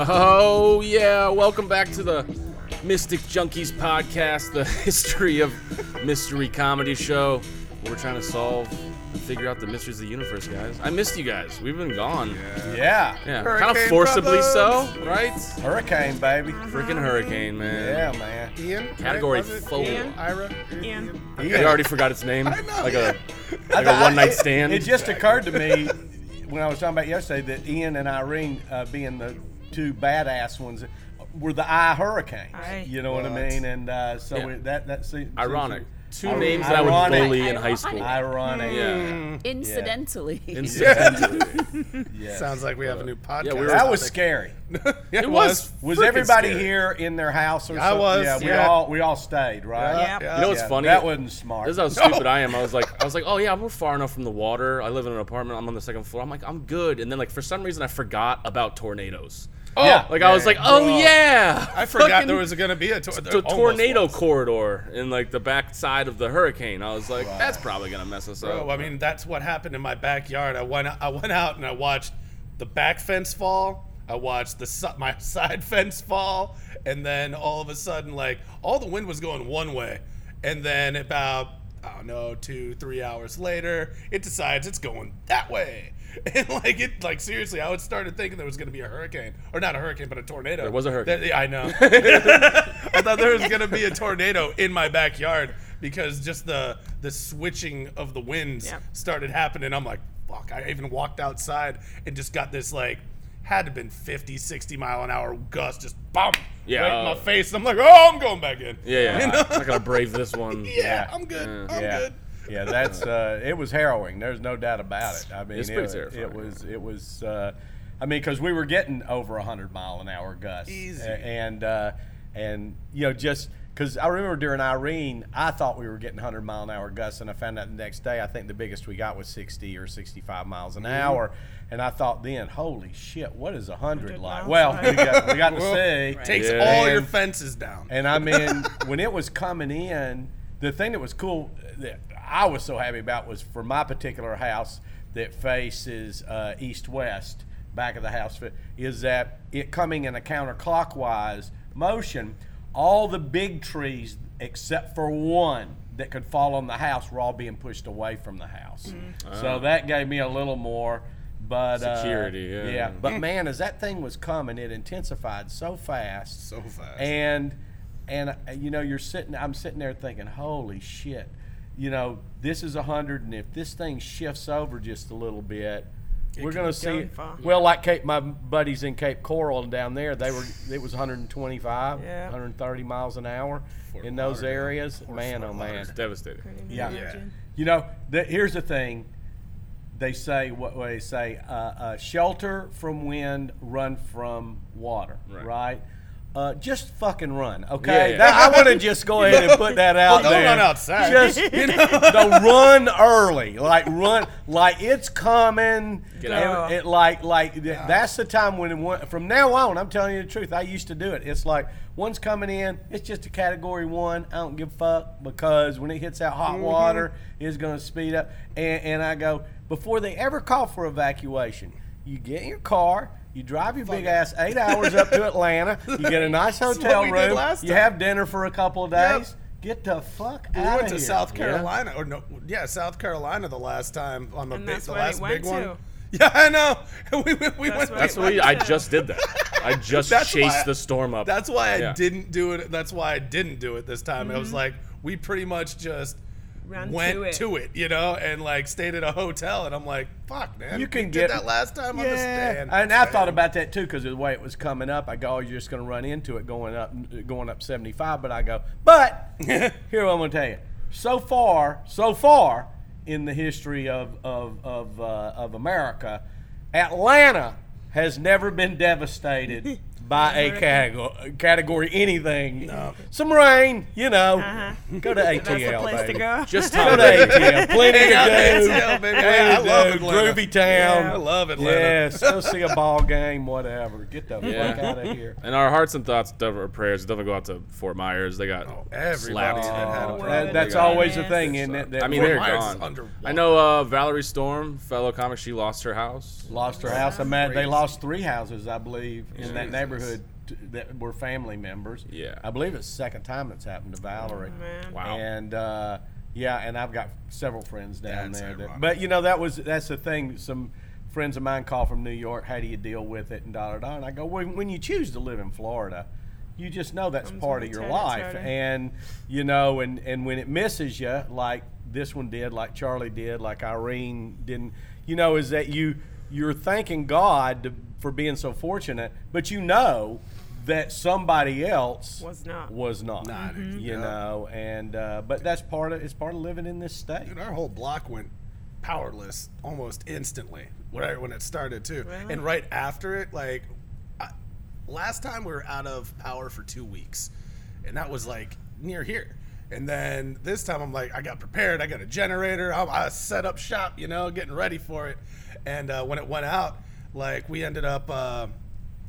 Oh, yeah. Welcome back to the Mystic Junkies podcast, the history of mystery comedy show. We're trying to solve and figure out the mysteries of the universe, guys. I missed you guys. We've been gone. Yeah. Yeah, kind Hurricane of forcibly so, right? Hurricane, baby. Freaking hurricane, man. Yeah, man. Ian? Category right, was it? four. Ian? Ira? Ian. We already forgot its name. I know, like yeah. a like a one night It- stand. It, just occurred to me when I was talking about yesterday that Ian and Irene uh, being the two badass ones were the eye hurricanes. Aye. You know what, I mean? And uh, so Yeah. it, that that seems Ironic. Two Ir- names that I would ironic. bully in high school. Hmm. Ironic. Yeah. Incidentally. Incidentally. Yeah. Sounds like we have a new podcast. Yeah, we were- that was scary. it, It was. Was everybody scary. here in their house or I something? was, Yeah, we yeah. all we all stayed, right? Yeah. Yeah. You know what's Yeah, funny? That wasn't smart. This is how stupid I am. I was like, I was like, oh yeah, we're far enough from the water. I live in an apartment. I'm on the second floor. I'm like, I'm good. And then like for some reason I forgot about tornadoes. Oh, Yeah. Like I was like, oh Bro. yeah, I forgot there was going to be a, tor- t- tornado was. corridor in like the back side of the hurricane. I was like, that's probably gonna mess us up. Bro, I mean, that's what happened in my backyard. I went, I went out and I watched the back fence fall. I watched the my side fence fall, and then all of a sudden, like all the wind was going one way, and then about I don't know, two, three hours later, it decides it's going that way. And like it, like seriously, I would started thinking there was going to be a hurricane, or not a hurricane, but a tornado. There was a hurricane. That- yeah, I know. I thought there was going to be a tornado in my backyard because just the the switching of the winds Yep. started happening. I'm like, fuck. I even walked outside and just got this like had to been 50, 60 mile an hour gust just bum Yeah, right in my oh. face. I'm like, oh, I'm going back in. yeah, yeah. You know? I'm not gonna brave this one. yeah, Yeah. I'm good. Yeah. I'm yeah. good. Yeah, that's uh, it was harrowing. There's no doubt about it. I mean, It's it, terrifying. it was it was. Uh, I mean, because we were getting over hundred mile an hour gusts, Easy. And uh, and you know just because I remember during Irene, I thought we were getting hundred mile an hour gusts, and I found out the next day I think the biggest we got was sixty or sixty five miles Mm-hmm. an hour, and I thought then, holy shit, what is hundred 100 like? Well, right. we got we got to Well, see. Takes Yeah. all your fences down. And I mean, when it was coming in, the thing that was cool that I was so happy about was for my particular house that faces uh, east west, back of the house, is that it coming in a counterclockwise motion, all the big trees except for one that could fall on the house were all being pushed away from the house. So that gave me a little more. But uh, Security, yeah. yeah. But man, as that thing was coming, it intensified so fast so fast. and and uh, you know you're sitting i'm sitting there thinking holy shit you know this is a 100 and if this thing shifts over just a little bit we're going to see far. well like cape my buddies in cape coral and down there they were it was 125 Yeah. 130 miles an hour Fort in those Lauderdale. areas Or man Fort oh man Lauderdale. Devastating. Yeah. Imagine. you know, the, here's the thing. They say what, what they say: uh, uh, shelter from wind, run from water. Right. Right. Uh, just fucking run, okay? Yeah, yeah. That- I want to just go ahead and put that out Well, don't there. run outside. Just you know, no, run early, like run, like it's coming. Get out. It, like, like th- that's the time when it, from now on, I'm telling you the truth. I used to do it. It's like one's coming in. It's just a category one. I don't give a fuck because when it hits that hot water, it's going to speed up. And, and I go before they ever call for evacuation. You get in your car. You drive your big ass eight hours up to Atlanta. You get a nice what hotel we did room. last You have dinner for a couple of Yep. days. Get the fuck We out of here. We went to here. South Yeah. Carolina, or no, yeah, South Carolina the last time on the, And big, that's the last big one. to. Yeah, I know. we, we, we That's went. That's what we, I just did that. I just That's chased why- the storm up. That's why I Yeah. didn't do it. That's why I didn't do it this time. It was mm-hmm. like we pretty much just Run went to to it. it. you know, and like stayed at a hotel. And I'm like, fuck, man. You can get did that last time. Understand? And I thought about that too because of the way it was coming up. I go, oh, you're just going to run into it going up, going up 75. But I go, but here what I'm going to tell you. So far, so far in the history of of of, uh, of America, Atlanta has never been devastated by a category, category anything. Some rain, you know. Uh-huh. Go to That's the ATL, place baby. to go. Just Go to ATL. Plenty to Hang out do. ATL, baby. Plenty I love do. Atlanta. Groovy town. I love Atlanta. Yes, go see a ball game, whatever. Get the Yeah. fuck out of here. And our hearts and thoughts, definitely prayers, definitely go out to Fort Myers. They got Oh, everybody slapped. that had a Oh, that- that's always the thing, isn't it? That I mean, we they're Myers gone. underwater. I know uh, Valerie Storm, fellow comic, she lost her house. lost her house. I mean, they lost three houses, I believe, in that Jesus. Neighborhood t- that were family members. Yeah. I believe it's the second time that's happened to Valerie. Man. Wow. And uh, yeah, and I've got several friends down That's there. That, but you know, that was that's the thing. Some friends of mine call from New York. How do you deal with it? And da da da. And I go, when, when you choose to live in Florida, you just know that's Comes part of your territory. life. And you know, and and when it misses you, like this one did, like Charlie did, like Irene didn't. You know, is that you you're thanking God to, for being so fortunate, but you know that somebody else Was not. was not. Not, Mhm. You yeah. know, and uh, but that's part of it's part of living in this state. Dude, our whole block went powerless almost instantly when, I, when it started too. Really? And right after it, like I, last time we were out of power for two weeks, and that was like near here. And then this time I'm like, I got prepared. I got a generator. I, I set up shop, you know, getting ready for it. And uh, when it went out, like we ended up, uh,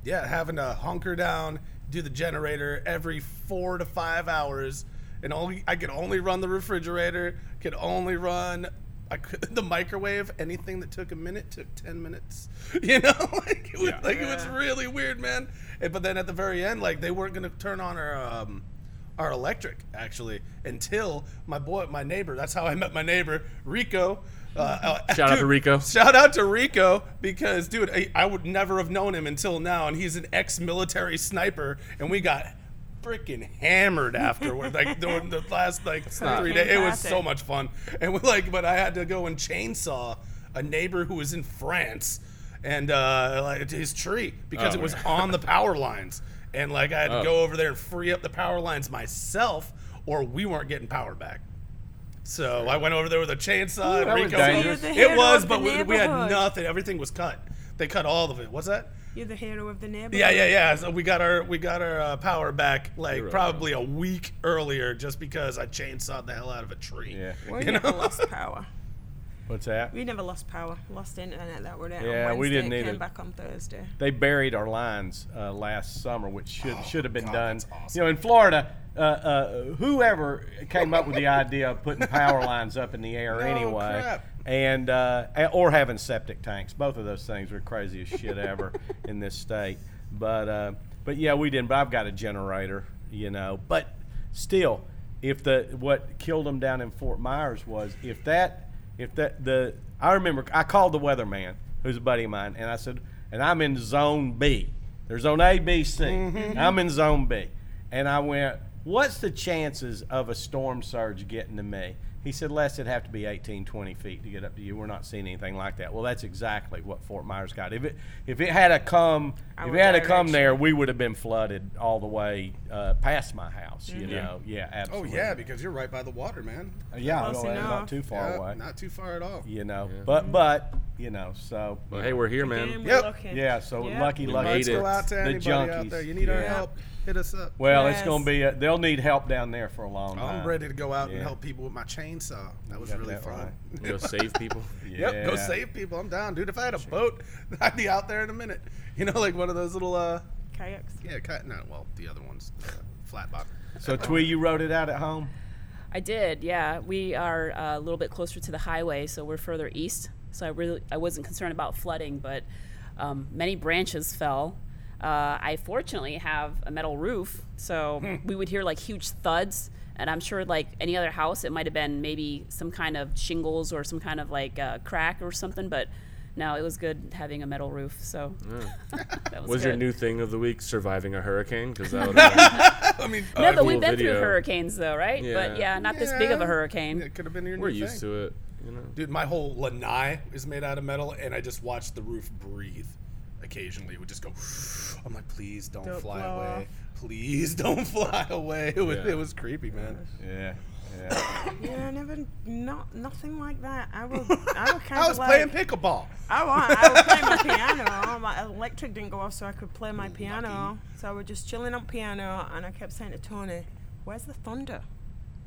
yeah, having to hunker down, do the generator every four to five hours, and only I could only run the refrigerator, could only run I could, the microwave. Anything that took a minute took ten minutes. You know, like it was Yeah. like it was really weird, man. And- but then at the very end, like they weren't gonna turn on our um, our electric actually until my boy, my neighbor. That's how I met my neighbor, Rico. Uh, uh, Shout out to Rico. Shout out to Rico because, dude, I, I would never have known him until now, and he's an ex-military sniper, and we got freaking hammered afterward, like during the last like three days. It was so much fun, and we like, but I had to go and chainsaw a neighbor who was in France, and uh, like his tree because Oh, it was man. on the power lines, and like I had to Oh. go over there and free up the power lines myself, or we weren't getting power back. So I went over there with a chainsaw. and that was So it was, but we, we had nothing. Everything was cut. They cut all of it. What's that? You're the hero of the neighborhood. Yeah, yeah, yeah. So we got our we got our uh, power back like Hero. probably a week earlier, just because I chainsawed the hell out of a tree. Yeah. We You never know? lost power. What's that? We never lost power. Lost internet. That were there. Yeah, on we didn't either. Came back on Thursday. They buried our lines uh, last summer, which should should have been God, done. that's awesome. You know, in Florida, uh, uh, whoever came up with the idea of putting power lines up in the air No anyway, crap. and uh, or having septic tanks, both of those things were crazy as shit ever in this state. But uh, but yeah, we didn't. But I've got a generator, you know. But still, if the what killed them down in Fort Myers was if that if that the I remember I called the weatherman who's a buddy of mine and I said and I'm in zone B. There's zone A, B, C. Mm-hmm. am in zone B. And I went, What's the chances of a storm surge getting to me? He said, Les, it'd have to be 18, 20 feet to get up to you. We're not seeing anything like that. Well, that's exactly what Fort Myers got. If it if it had to come if it had to come direction. there, we would have been flooded all the way uh, past my house. You Mm-hmm. know, yeah, Oh absolutely. yeah, because you're right by the water, man. yeah, Close no, not too far Yeah, away. Not too far at all. you know, but but you know, so But hey, we're here, Again, man. we're Yep. looking. yeah, so Yep. lucky, We lucky. made Let's it. go out to The anybody out junkies. there. You need our Yeah. help. Hit us up. Well, it's going to be. A, they'll need help down there for a long time. I'm ready to go out and help people with my chainsaw. That was really that fun. right. Go save people. Yep, go save people. I'm down, dude. If I had a boat, I'd be out there in a minute. You know, like one of those little, uh, Kayaks. yeah, cut. No, well, the other ones, uh, flat bottom. So, Twee, you wrote it out at home. I did, yeah. We are uh, a little bit closer to the highway, so we're further east. So I really I wasn't concerned about flooding, but um, many branches fell. Uh, I fortunately have a metal roof, so we would hear like huge thuds. And I'm sure, like any other house, it might have been maybe some kind of shingles or some kind of like uh, crack or something. But no, it was good having a metal roof. So that was, Was your good. new thing of the week surviving a hurricane? Because that would have I mean, No, uh, but we've been video. through hurricanes, though, right? Yeah. But yeah, not this big of a hurricane. It could have been your been, we're new used thing. to it. You know. Dude, my whole lanai is made out of metal, and I just watched the roof breathe. Occasionally, it would just go. I'm like, please don't, Don't fly away. off. Please don't fly away. It was, Yeah. it was creepy, man. Yeah, yeah. Yeah, never, not nothing like that. I will, I will kind I of was like, playing pickleball. I want, I will play my piano. I'm electric didn't go off, so I could play my piano. So I was just chilling on piano, and I kept saying to Tony, "Where's the thunder?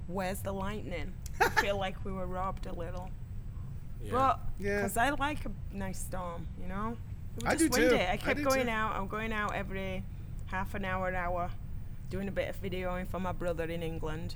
Where's the lightning?" I feel like we were robbed a little. But Yeah. because I like a nice storm, you know. It was I just do too. windy. I I kept do going too. out. I'm going out every half an hour, hour, doing a bit of videoing for my brother in England,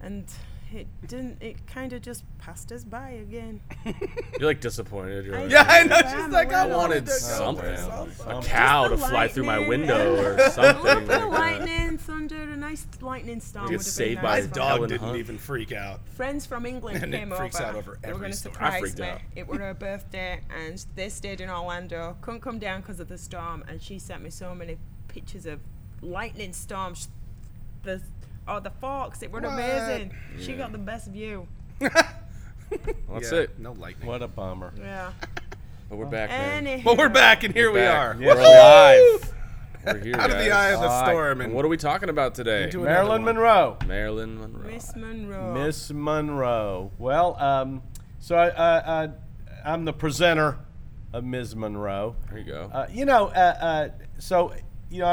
and it didn't. It kind of just passed us by again. You're like disappointed. You're like, Yeah, I know. Yeah, She's like, I aware. wanted wanted to go something. something. A cow to fly through my window or something. little bit of lightning, thunder, a nice lightning storm. Get would have saved been by My nice a for dog Helen didn't Hunt. even freak out. friends from England And it came freaks over. out over they were going to surprise me. out. It was her birthday, and they stayed in Orlando. Couldn't come down because of the storm, and she sent me so many pictures of lightning storms. The oh the fox, it was What? amazing. She got the best view. Well, that's Yeah, it. No lightning. What a bummer. Yeah. But we're back, man. Anyhow, Well, we're back, and here we back. are. Yes, Woohoo! live. We're here, Out of the guys. eye of the All right. storm, And and what are we talking about today? Into another Marilyn one. Monroe. Marilyn Monroe. Miss Monroe. Miss Monroe. Well, um, so I, I, I, I'm the presenter of Ms. Monroe. There you go. Uh, you know, uh, uh, so you know,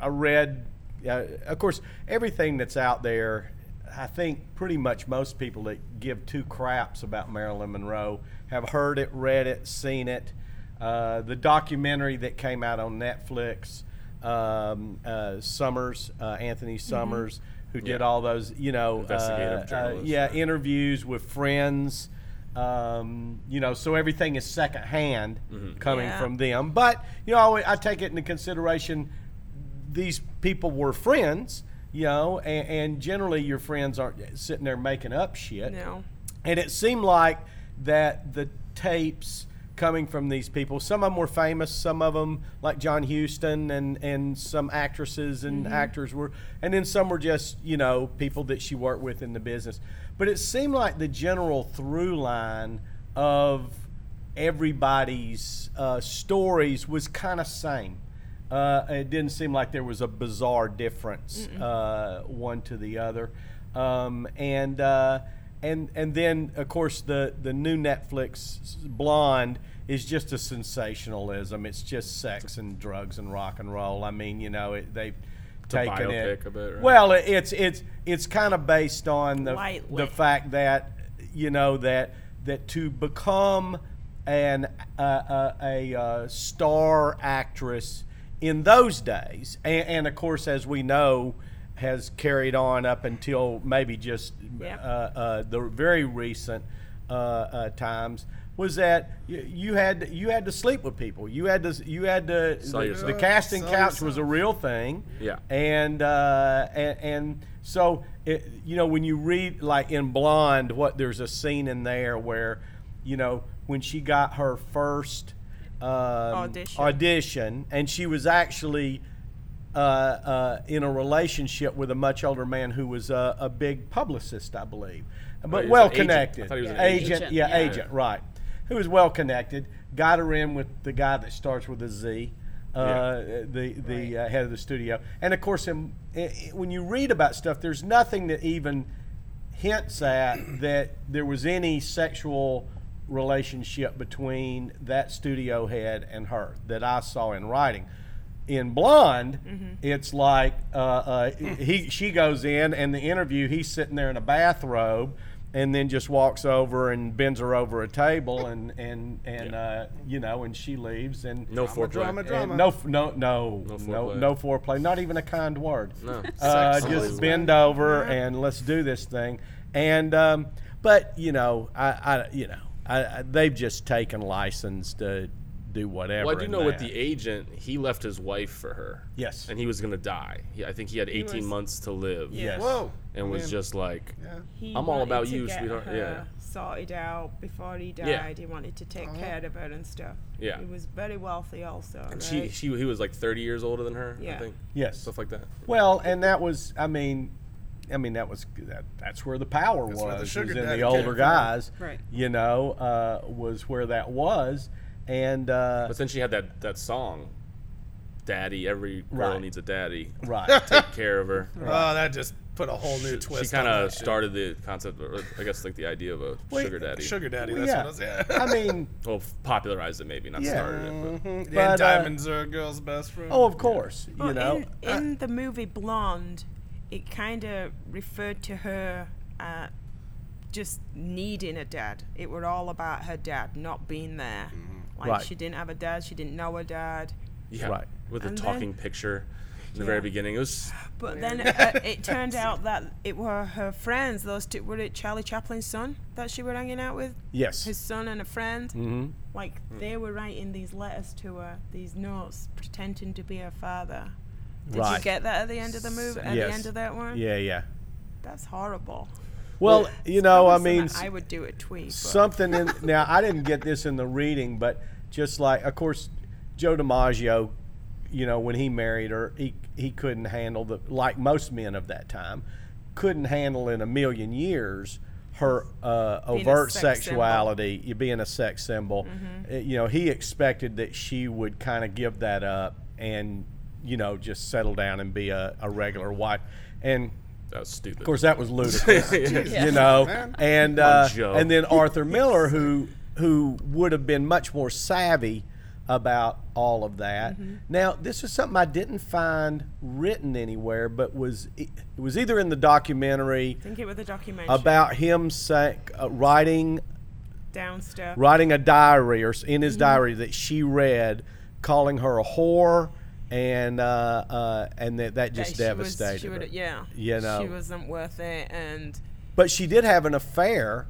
I, I read. Uh, of course, everything that's out there. I think pretty much most people that give two craps about Marilyn Monroe have heard it, read it, seen it. Uh, the documentary that came out on Netflix, um, uh, Summers, uh, Anthony Summers, who did Yeah. all those, you know, Investigative uh, uh, yeah, yeah. interviews with friends. Um, you know, so everything is secondhand Mm-hmm. coming Yeah. from them. But you know, I, I take it into consideration. These people were friends, you know, and, and generally your friends aren't sitting there making up shit. No. And it seemed like that the tapes coming from these people, some of them were famous, some of them like John Huston and and some actresses and actors were, and then some were just you know people that she worked with in the business. But it seemed like the general through line of everybody's uh, stories was kind of same. Uh, it didn't seem like there was a bizarre difference uh, one to the other, um, and uh, and and then of course the the new Netflix Blonde is just a sensationalism. It's just sex and drugs and rock and roll. I mean, you know, it, they've a taken it. a bit, right? Well, it- it's it's it's kind of based on the Lightly. the fact that you know that that to become an uh, uh, a uh, star actress in those days, and, and of course, as we know, has carried on up until maybe just Yep. uh, uh, the very recent uh, uh, times. Was that you, you had you had to sleep with people? You had to you had to the, the casting Sell couch was a real thing. Yeah. And uh, and, and so it, you know when you read like in Blonde, what there's a scene in there where, you know, when she got her first um, Audition. audition, and she was actually. Uh, uh, in a relationship with a much older man who was a, a big publicist, I believe, but was well an agent. I connected. thought he was an agent, agent. yeah, Yeah. agent, right? Who was well connected. Got her in with the guy that starts with a Z uh, the the uh, head of the studio. And of course, in, i when you read about stuff, there's nothing that even hints at that there was any sexual relationship between that studio head and her that I saw in writing. In Blonde, it's like uh, uh, he she goes in and the interview he's sitting there in a bathrobe and then just walks over and bends her over a table and and and uh, you know and she leaves and no foreplay. drama, drama. and no, no, no, No no, foreplay. no, foreplay. Not even a kind word. No. Uh, just bend over and let's do this thing. And um, but you know, I, I you know, I, I, they've just taken license to do whatever. Well, I do in know with the agent, he left his wife for her. Yes. And he was gonna die. He, I think he had 18 was- months to live. Yes. Whoa. And was Man. just like, Yeah. I'm all about to you, get sweetheart. her Yeah. Sorted out before he died. Yeah. He wanted to take Uh-huh. care of her and stuff. Yeah. He was very wealthy also. and right? she, she, he was like 30 years older than her. I Yeah. think. Yes. Stuff like that. Well, and that was, I mean, I mean that was that, that's where the power That's was. where the was in the older guys. Right. You know, uh, was where that was, and uh, But then she had that, that song, Daddy, every girl Right. needs a daddy. right. Take care of her. Oh, that just put a whole new twist. She kind of started the concept, or I guess like the idea of a Wait, sugar daddy. Sugar daddy. Well, That's yeah. what I was. Yeah. I mean, Well, popularized it maybe, not Yeah. started it. But. and But, uh, diamonds are a girl's best friend. oh, of course, you Well, know. in, in the movie Blonde, it kind of referred to her uh, just needing a dad. It were all about her dad not being there. Like Right. she didn't have a dad, she didn't know a dad. Yeah, Right. with the And talking then- picture in the very beginning. It was But then uh, it turned out that it were her friends. Those two were it Charlie Chaplin's son that she were hanging out with. yes. His son and a friend. hmm Like they were writing these letters to her, these notes, pretending to be her father. Did Right. you get that at the end of the movie? At Yes. the end of that one? Yeah, yeah. That's horrible. Well, you know, I mean, I would do a tweet. something in now I didn't get this in the reading, but just like of course Joe DiMaggio, you know, when he married her, he he couldn't handle the like most men of that time, couldn't handle in a million years her uh, overt sex. Mm-hmm. sexuality, you being a sex symbol. Uh, You know, he expected that she would kind of give that up and you know just settle down and be a, a regular wife, and. that was stupid. Of course, that was ludicrous, Yeah. you know. Man. And uh, and then Arthur Miller, who who would have been much more savvy about all of that. Mm-hmm. Now, this is something I didn't find written anywhere, but was it was either in the documentary I think it was a documentary. about him say, uh, writing downstairs. writing a diary or s- in Mm-hmm. his diary that she read, calling her a whore. And uh, uh, and that, that just that she was- devastated she her. yeah. You know. She wasn't worth it, and But she did have an affair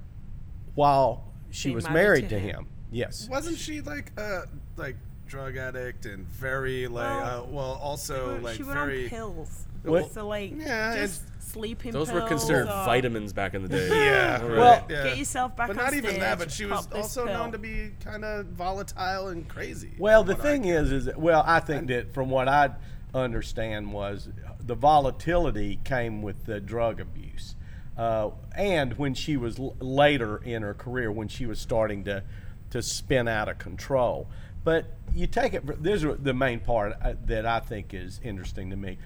while she was married married to to him. him. Yes. Wasn't she like uh like drug addict and very like Well, uh, well also Well, like she was very on pills. What? So like, Yeah, just sleeping Those pills. were considered or vitamins back in the day. yeah Right. Well, yeah. Get yourself back but on not even that but she was pop this also known to be kind of volatile and crazy Well, the thing I- is, is that, well, I think that from what I understand was the volatility came with the drug abuse, uh, and when she was l- later in her career, when she was starting to to spin out of control. But you take it. This is the main part uh, that I think is interesting to me.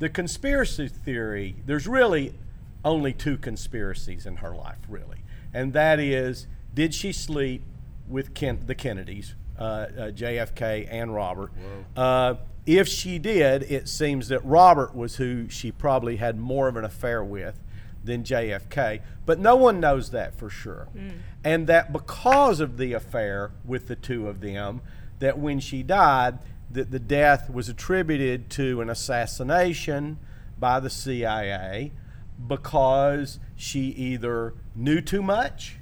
The conspiracy theory. There's really only two conspiracies in her life, really, and that is: did she sleep with Ken, the Kennedys, uh, uh, JFK and Robert? Uh, if she did, it seems that Robert was who she probably had more of an affair with than JFK, but no one knows that for sure. And that because of the affair with the two of them, that when she died, that the death was attributed to an assassination by the CIA because she either knew too much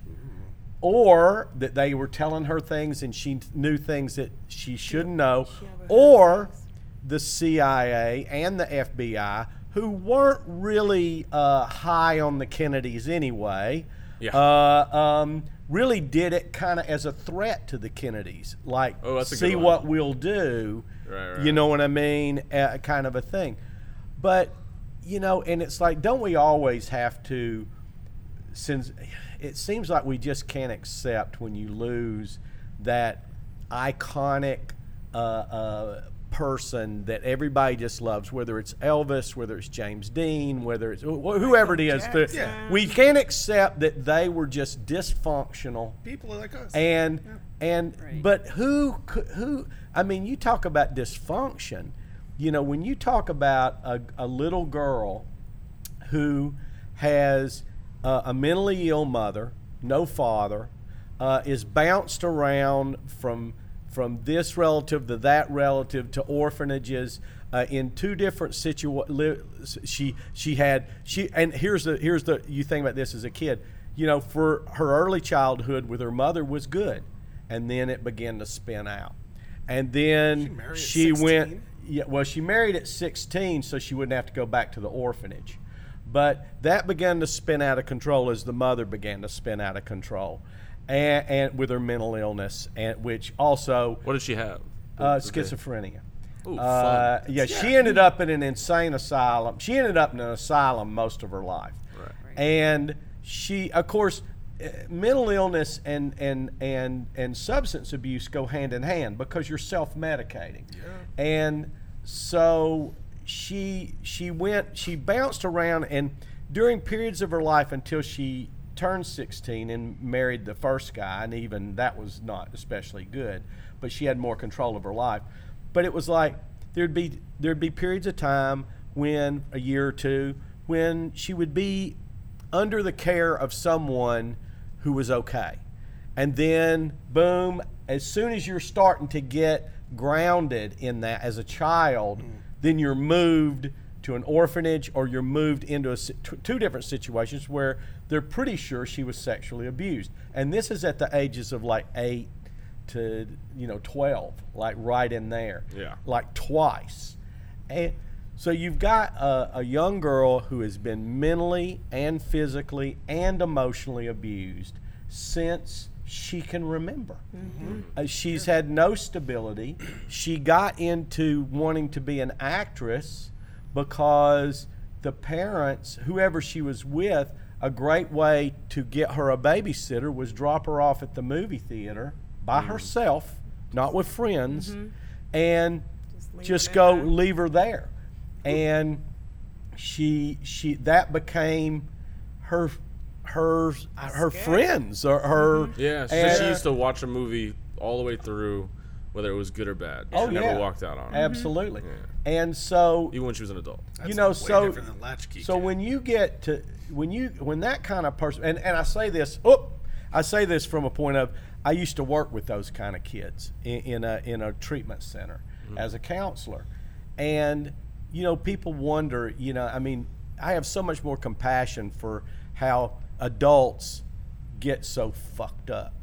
or that they were telling her things and she knew things that she shouldn't know, or the CIA and the FBI, who weren't really uh, high on the Kennedys anyway, Yeah. uh, um, really did it kind of as a threat to the Kennedys, like Oh, see what we'll do. Right, You know what I mean? Uh, kind of a thing. But you know, and it's like, don't we always have to? Since it seems like we just can't accept when you lose that iconic uh, uh, person that everybody just loves, whether it's Elvis, whether it's James Dean, whether it's wh- whoever it is. the- Jackson. We can't accept that they were just dysfunctional people are like us and and Right. but who who I mean you talk about dysfunction you know when you talk about a, a little girl who has uh, a mentally ill mother no father uh, is bounced around from from this relative to that relative to orphanages uh, in two different situations. She she had she and here's the here's the you think about this as a kid. You know, for her early childhood with her mother was good, and then it began to spin out, and then at she went. Yeah, well, she married at 16, so she wouldn't have to go back to the orphanage. But that began to spin out of control as the mother began to spin out of control, and, and with her mental illness, and which also What did she have? uh, What did they- schizophrenia. Ooh, Uh, fun. yeah, she ended up in an insane asylum. She ended up in an asylum most of her life, Right. and she, of course, uh, mental illness and and and and substance abuse go hand in hand because you're self medicating, and so she she went she bounced around and during periods of her life until she turned 16 and married the first guy and even that was not especially good but she had more control of her life. But it was like there'd be there'd be periods of time when a year or two when she would be under the care of someone who was okay. And then boom as soon as you're starting to get grounded in that as a child mm. then you're moved to an orphanage or you're moved into a, two different situations where they're pretty sure she was sexually abused and this is at the ages of like 8 to you know 12 like right in there Yeah. like twice and so you've got a, a young girl who has been mentally and physically and emotionally abused since she can remember. Uh, she's had no stability. She got into wanting to be an actress because the parents, whoever she was with, a great way to get her a babysitter was drop her off at the movie theater by mm. herself, not with friends, mm-hmm. and Just leave her just there. go leave her there. And she she that became her her her Scary. friends or her mm-hmm. Yeah, she, and- she used to watch a movie all the way through, whether it was good or bad. She Oh, never yeah. walked out on it, absolutely. Mm-hmm. And so even when she was an adult. you know way so different than latchkey so kid. when you get to when you when that kind of person and, and i say this oh i say this from a point of i used to work with those kind of kids in, in a in a treatment center mm-hmm. as a counselor and you know people wonder you know i mean i have so much more compassion for how adults get so fucked up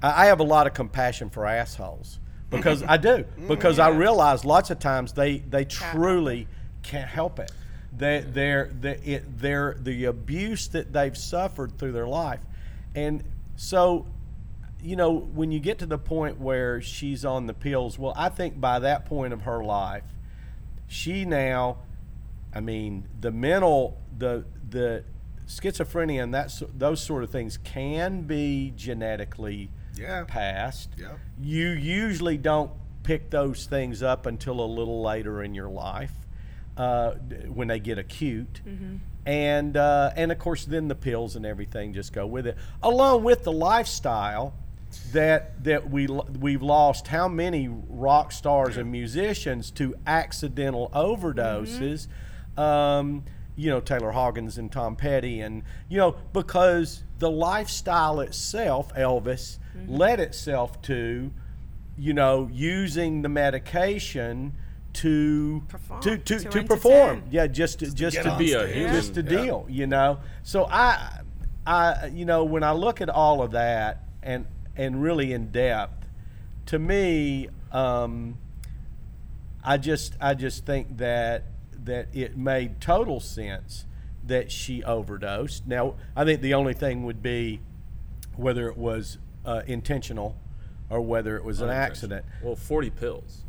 i, I have a lot of compassion for assholes Mm-hmm. Mm-hmm. because i do because i realize lots of times they they truly can't help it. They, they're, they, it, they're the abuse that they've suffered through their life. And so, you know, when you get to the point where she's on the pills, well, I think by that point of her life, she now, I mean, the mental, the, the schizophrenia and that, those sort of things can be genetically Yeah. passed. Yep. You usually don't pick those things up until a little later in your life uh, when they get acute. And, uh, and of course, then the pills and everything just go with it, along with the lifestyle that that we we've lost how many rock stars and musicians to accidental overdoses um, you know Taylor Hawkins and Tom Petty and you know because the lifestyle itself Elvis led itself to you know using the medication to Perform, to to, to to, perform entertain. yeah just to, just get to on be a human. just to Yeah. deal you know so i i you know when i look at all of that and and really in depth to me um i just i just think that that it made total sense that she overdosed now i think the only thing would be whether it was uh, intentional or whether it was an accident Well, 40 pills.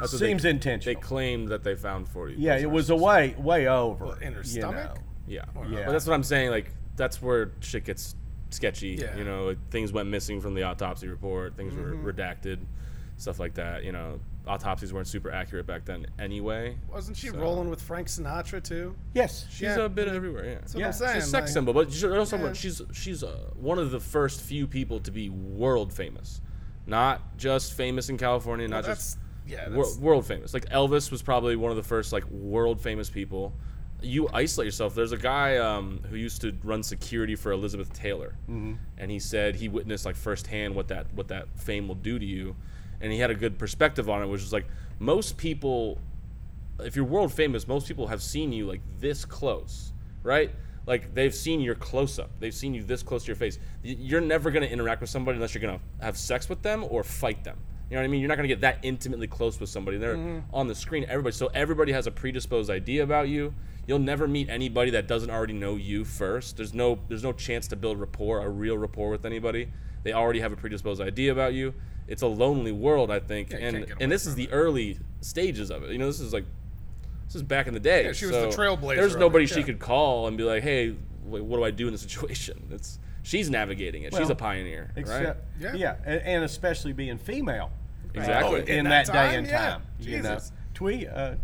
That's what Seems they, intentional. They claimed that they found 40. yeah pills it was a way way over What, in her you stomach? know. Yeah. Yeah. But that's what I'm saying. Like, that's where shit gets sketchy. Yeah. You know, like, things went missing from the autopsy report. Things Mm-hmm. were redacted, stuff like that. You know, autopsies weren't super accurate back then anyway. Wasn't she So- rolling with Frank Sinatra too? yes She's Yeah. a bit everywhere. Yeah. That's what Yeah. I'm saying. She's a sex like- symbol, but she's also Yeah. she's she's uh, one of the first few people to be world famous, not just famous in California, Well, not just yeah. That's, world, world famous. Like Elvis was probably one of the first like world famous people. You isolate yourself. There's a guy um, who used to run security for Elizabeth Taylor, Mm-hmm. and he said he witnessed like firsthand what that what that fame will do to you, and he had a good perspective on it, which is like most people if you're world famous, most people have seen you like this close, right? Like they've seen your close up. They've seen you this close to your face. You're never going to interact with somebody unless you're going to have sex with them or fight them. You know what I mean? You're not going to get that intimately close with somebody. They're mm-hmm. on the screen. Everybody. So everybody has a predisposed idea about you. You'll never meet anybody that doesn't already know you first. There's no there's no chance to build rapport, a real rapport with anybody. They already have a predisposed idea about you. It's a lonely world, I think. Yeah, and can't get away and this is from the early stages of it. You know, this is like this is back in the day. Yeah, she was the trailblazer There's nobody she yeah. could call and be like, "Hey, wait, what do I do in this situation?" It's she's navigating it. she's a pioneer, right? Yeah. yeah, and, and especially being female Exactly. Oh, in, In that, that day time, and yeah. time. You know, Jesus. Twee, uh,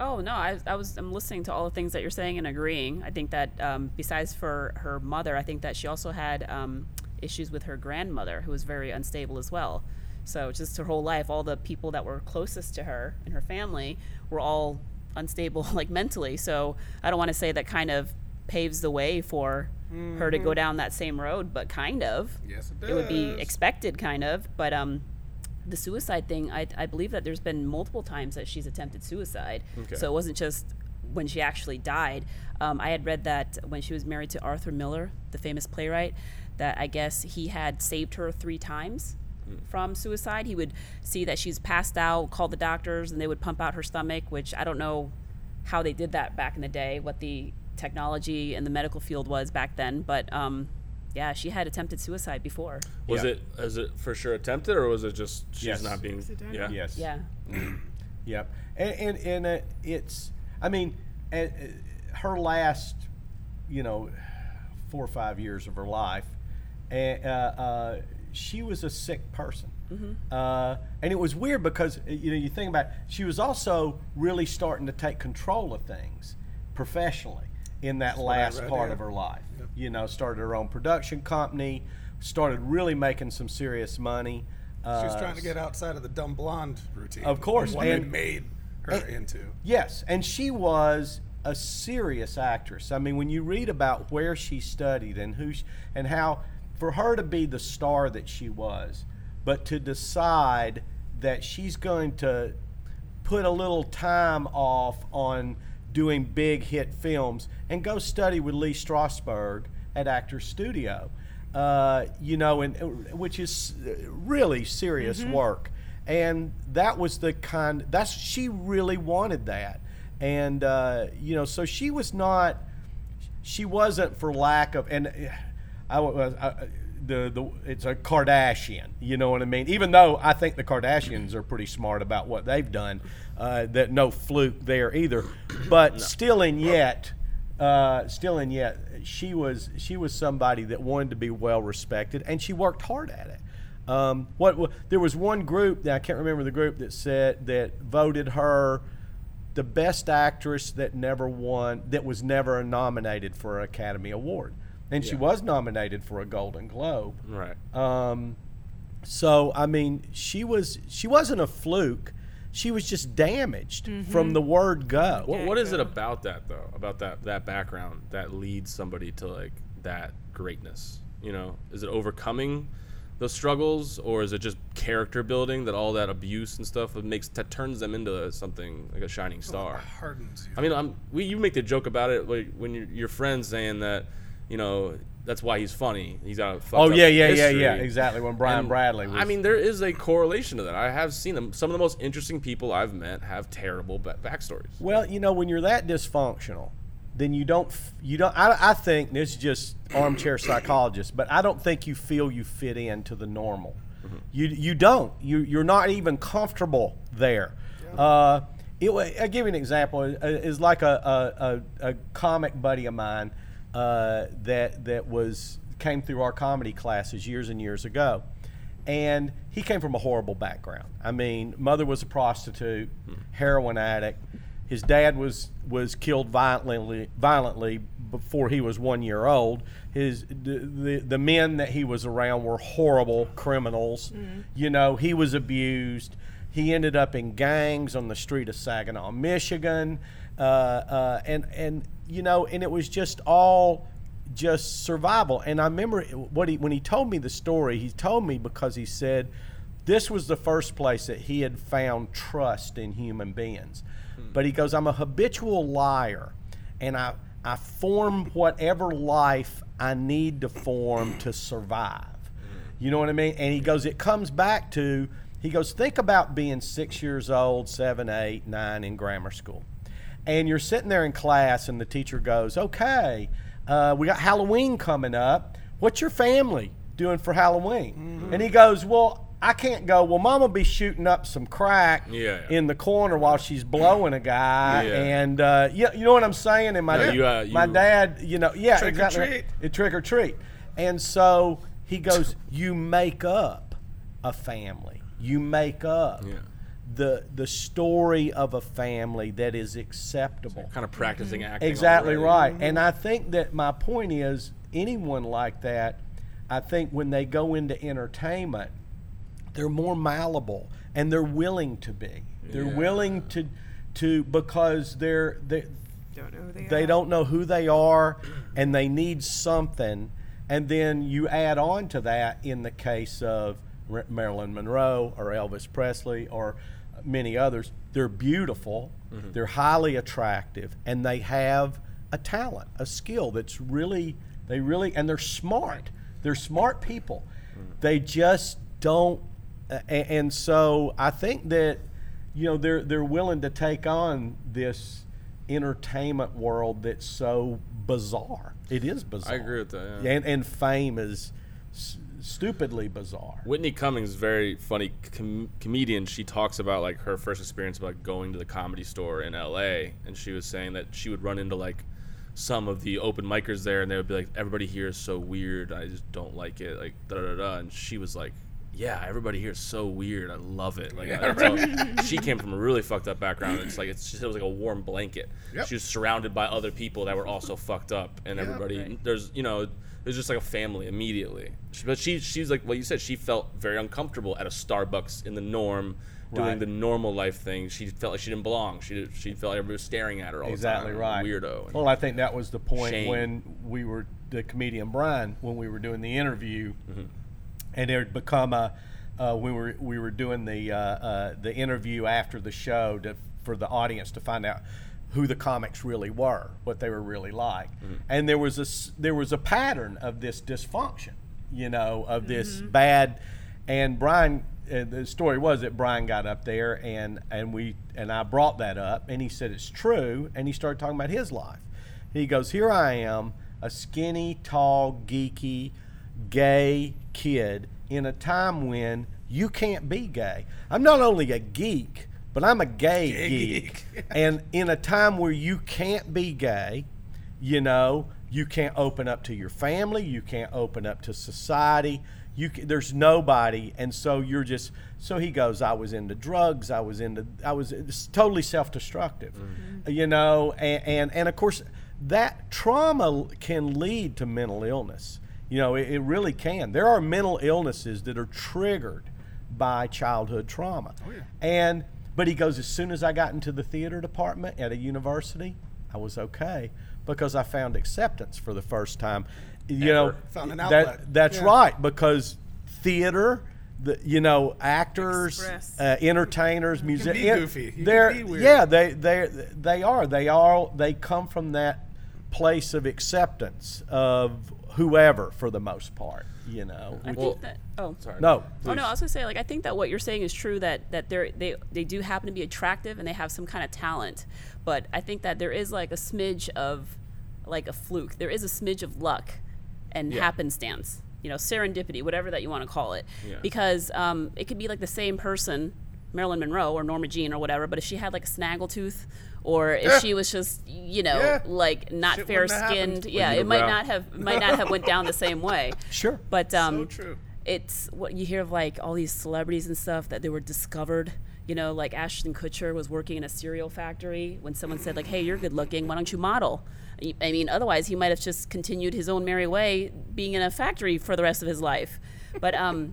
Oh no, I, I was I'm listening to all the things that you're saying and agreeing. I think that um, besides for her mother, I think that she also had um, issues with her grandmother, who was very unstable as well. So just her whole life, all the people that were closest to her in her family were all unstable, like mentally. So I don't want to say that kind of paves the way for her to go down that same road, but kind of. Yes, it does. It would be expected, kind of. But um, the suicide thing, I, I believe that there's been multiple times that she's attempted suicide. Okay. So it wasn't just when she actually died. Um, I had read that when she was married to Arthur Miller, the famous playwright, that I guess he had saved her three times from suicide. He would see that she's passed out, call the doctors, and they would pump out her stomach, which I don't know how they did that back in the day, what the technology in the medical field was back then. But um, yeah, she had attempted suicide before. Was Yeah. it is it for sure attempted or was it just she's Yes. not being? Yeah. Yes. Yeah. Yep. And and, and uh, it's I mean, uh, uh, her last, you know, four or five years of her life, and uh, uh, she was a sick person. Uh, and it was weird because uh, you know you think about it, she was also really starting to take control of things professionally in that what I last read, part yeah. of her life. You know, started her own production company, started really making some serious money. She was Uh, trying to get outside of the dumb blonde routine. Of course, What they and- made her and- into. Yes, and she was a serious actress. I mean, when you read about where she studied and who sh and how for her to be the star that she was, but to decide that she's going to put a little time off on doing big hit films and go study with Lee Strasberg at Actors Studio, uh, you know, and which is really serious work. And that was the kind. That's she really wanted that, and uh, you know, so she was not. She wasn't for lack of and. I was I, the the it's a Kardashian. You know what I mean? Even though I think the Kardashians are pretty smart about what they've done, uh, that no fluke there either. But still, and yet, uh, still and yet, she was she was somebody that wanted to be well respected, and she worked hard at it. Um, what, what there was one group that I can't remember the group that said that voted her the best actress that never won that was never nominated for an Academy Award, and she was nominated for a Golden Globe. Right. Um, so I mean, she was she wasn't a fluke. She was just damaged from the word go. What, what is it about that though? About that that background that leads somebody to like that greatness? You know, is it overcoming the struggles, or is it just character building that all that abuse and stuff that makes that turns them into something like a shining star? Hardens you. I mean, I'm, we, you make the joke about it like when your your friends saying that, you know, that's why he's funny. He's got a Oh yeah, yeah, yeah, history. yeah, exactly. When Brian And, Bradley was, I mean, there is a correlation to that. I have seen them. Some of the most interesting people I've met have terrible ba- backstories. Well, you know, when you're that dysfunctional, then you don't, you don't. I, I think this is just armchair psychologist, but I don't think you feel you fit into the normal. You you don't. You you're not even comfortable there. Uh, it, I'll give you an example. It's like a, a, a, a comic buddy of mine uh, that that was came through our comedy classes years and years ago and he came from a horrible background. I mean, mother was a prostitute, heroin addict. His dad was was killed violently violently before he was one year old. His the, the, the men that he was around were horrible criminals. You know, he was abused. He ended up in gangs on the street of Saginaw, Michigan, uh, uh, and and you know, and it was just all just survival. And I remember what he when he told me the story. He told me because he said this was the first place that he had found trust in human beings. But he goes, I'm a habitual liar, and I I form whatever life I need to form to survive. You know what I mean? And he goes, it comes back to he goes, think about being six years old, seven, eight, nine in grammar school and you're sitting there in class and the teacher goes okay uh, we got halloween coming up. What's your family doing for halloween? And he goes well i can't go. Well Mama be shooting up some crack Yeah, yeah. in the corner while she's blowing a guy. Yeah. and uh, you, you know what i'm saying? And my, you, uh, my dad you know yeah Trick or treat. It- trick or treat. And so he goes you make up a family. You make up. The the story of a family that is acceptable. Kind of practicing acting. Exactly already. right. Mm-hmm. And I think that my point is anyone like that, I think when they go into entertainment, they're more malleable and they're willing to be. They're Yeah. willing to to because they're they Don't know who they, they are. don't know who they are and they need something and then you add on to that in the case of R- Marilyn Monroe or Elvis Presley or many others. They're beautiful. Mm-hmm. They're highly attractive and they have a talent a skill that's really they really and they're smart. They're smart people. Mm-hmm. They just don't a- a- and so I think that you know they're they're willing to take on this entertainment world that's so bizarre. It is bizarre. I agree with that, yeah. And and fame is stupidly bizarre. Whitney Cummings is very funny com- comedian. She talks about like her first experience about going to the comedy store in L.A. and she was saying that she would run into like some of the open micers there, and they would be like, "Everybody here is so weird. I just don't like it." Like da da da. And she was like, "Yeah, everybody here is so weird. I love it." Like I tell- she came from a really fucked up background. It's like it's just, it was like a warm blanket. Yep. She was surrounded by other people that were also fucked up, and everybody there's you know it was just like a family immediately. She- But she she's like what you said. She felt very uncomfortable at a Starbucks in the norm, doing Right. the normal life thing. She felt like she didn't belong. She she felt like everybody was staring at her all Exactly the time. Exactly right. Weirdo. Well, I think that was the point Shame. when we were the comedian Brian when we were doing the interview, Mm-hmm. and it had become a uh, we were we were doing the uh, uh, the interview after the show to, for the audience to find out who the comics really were, what they were really like, Mm-hmm. and there was a s- there was a pattern of this dysfunction, you know, of this bad, and Brian. Uh, the story was that Brian got up there and and we and I brought that up and he said it's true and he started talking about his life. He goes, "Here I am, a skinny, tall, geeky, gay kid in a time when you can't be gay. I'm not only a geek, but I'm a gay, Gay geek. geek. and in a time where you can't be gay, you know, you can't open up to your family, you can't open up to society. You ca there's nobody, and so you're just. So he goes. I was into drugs. I was into. I was totally self-destructive, mm. mm-hmm. you know, and, and and of course that trauma can lead to mental illness. You know, it, it really can. There are mental illnesses that are triggered by childhood trauma. Oh, yeah. And but he goes, as soon as I got into the theater department at a university, I was okay because I found acceptance for the first time. You know, Found an that- outlet. that's Yeah. right because theater, the you know actors, uh, entertainers, musicians, be goofy. Can they're be weird. yeah they they they are they are they come from that place of acceptance of whoever for the most part. You know, I Well- think that. Oh, Sorry. no, Oh no, I was gonna say like I think that what you're saying is true that that they they they do happen to be attractive and they have some kind of talent, but I think that there is like a smidge of like a fluke. There is a smidge of luck and Yeah. happenstance, you know, serendipity, whatever that you want to call it, Yeah. because um, it could be like the same person, Marilyn Monroe or Norma Jean or whatever, but if she had like a snaggletooth. Or if Yeah. she was just, you know, Yeah. like not Shit fair skinned yeah, it might not have might not have went down the same way. sure. But um, so it's what you hear of like all these celebrities and stuff that they were discovered. You know, like Ashton Kutcher was working in a cereal factory when someone said like, "Hey, you're good looking. Why don't you model?" i mean, otherwise he might have just continued his own merry way, being in a factory for the rest of his life. But um,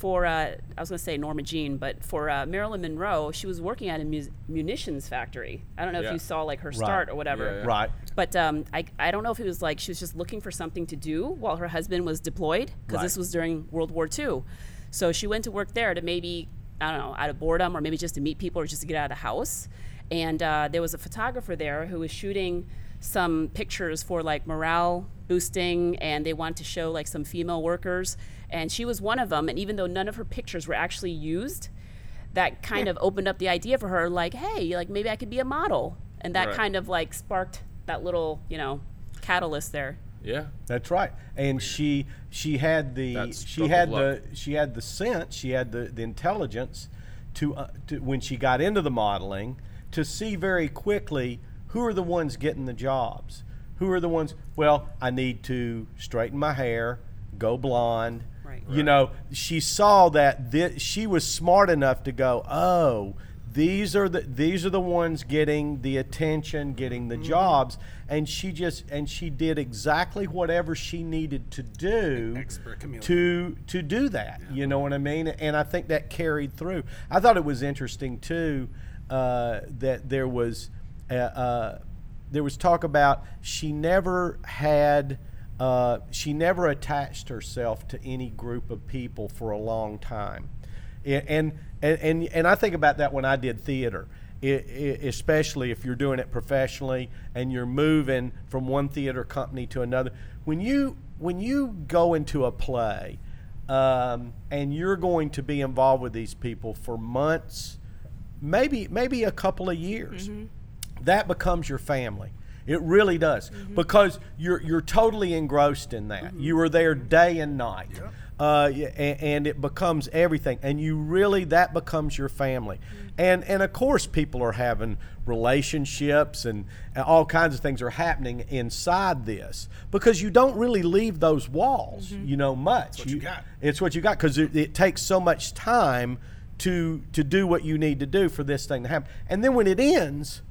for uh, I was going to say Norma Jean, but for uh, Marilyn Monroe, she was working at a mu- munitions factory. I don't know Yeah. if you saw like her start or whatever. Yeah, yeah. Right. But um, I, I don't know if it was like she was just looking for something to do while her husband was deployed, because this was during World War II. So she went to work there to maybe, I don't know, out of boredom or maybe just to meet people or just to get out of the house. And uh, there was a photographer there who was shooting some pictures for like morale boosting, and they wanted to show like some female workers. And she was one of them. And even though none of her pictures were actually used, that kind of opened up the idea for her like hey like maybe i could be a model and that Right. kind of like sparked that little you know catalyst there Yeah. That's right. And she she had the That she had the she had the sense, she had the, the intelligence to, uh, to when she got into the modeling to see very quickly who are the ones getting the jobs. Who are the ones well, I need to straighten my hair, go blonde, Right. You know, she saw that she was smart enough to go, oh, these are the these are the ones getting the attention, getting the jobs, and she just and she did exactly whatever she needed to do to to do that. You know what I mean? And I think that carried through. I thought it was interesting too uh, that there was uh, uh, there was talk about she never had. Uh, she never attached herself to any group of people for a long time, and and and, and I think about that when I did theater, I i especially if you're doing it professionally and you're moving from one theater company to another. When you when you go into a play, um, and you're going to be involved with these people for months, maybe maybe a couple of years, that becomes your family. It really does mm-hmm. because you're you're totally engrossed in that. Mm-hmm. You are there day and night, uh, y- a- and, it becomes everything. And you really that becomes your family. Mm-hmm. And and of course, people are having relationships and, and all kinds of things are happening inside this because you don't really leave those walls, you know, much. what you got. It's what you got because it, it takes so much time to to do what you need to do for this thing to happen. And then when it ends,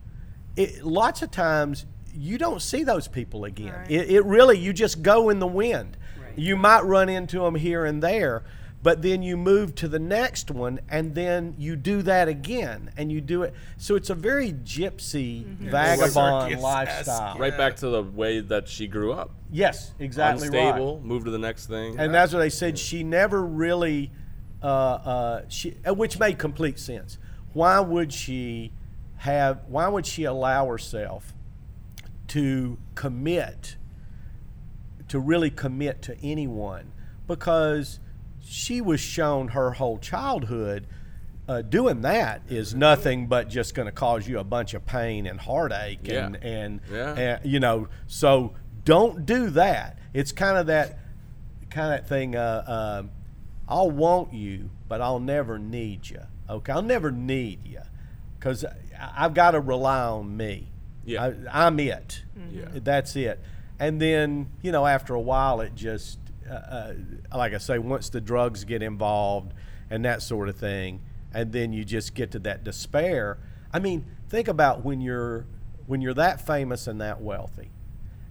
it, lots of times you don't see those people again. Right. It, it really you just go in the wind. Right. You might run into them here and there, but then you move to the next one, and then you do that again, and you do it. So it's a very gypsy vagabond Circus-esque. lifestyle. Right back to the way that she grew up. Yes, exactly Unstable, right. move to the next thing. And that's what they said. She never really, uh, uh, she, uh, which made complete sense. Why would she have? Why would she allow herself to commit, to really commit to anyone? Because she was shown her whole childhood. Uh, doing that is nothing but just going to cause you a bunch of pain and heartache and Yeah. and, Yeah. and you know so don't do that it's kind of that kind of thing uh, um, i'll want you but i'll never need you okay i'll never need you because i've got to rely on me Yeah. I, i'm it. Yeah. that's it. And then you know after a while it just uh, uh, like i say once the drugs get involved and that sort of thing and then you just get to that despair. I mean think about when you're when you're that famous and that wealthy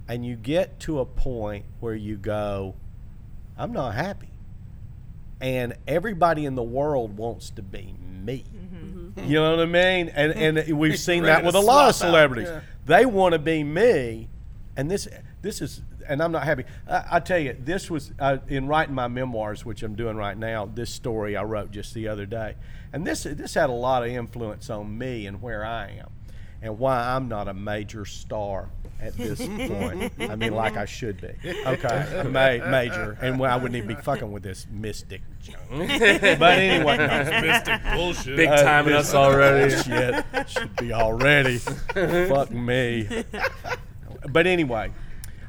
and you get to a point where you go i'm not happy. And everybody in the world wants to be me you know what i mean? And and we've seen that with a lot of celebrities. yeah. they want to be me and this this is and i'm not happy. I, I tell you this was uh, in writing my memoirs which i'm doing right now this story i wrote just the other day. And this this had a lot of influence on me and where i am and why i'm not a major star at this point i mean like i should be okay ma- major and well, i wouldn't even be fucking with this mystic junk but anyway no. Mystic bullshit. Big timing us already. Shit, should be already. Fuck me. But anyway,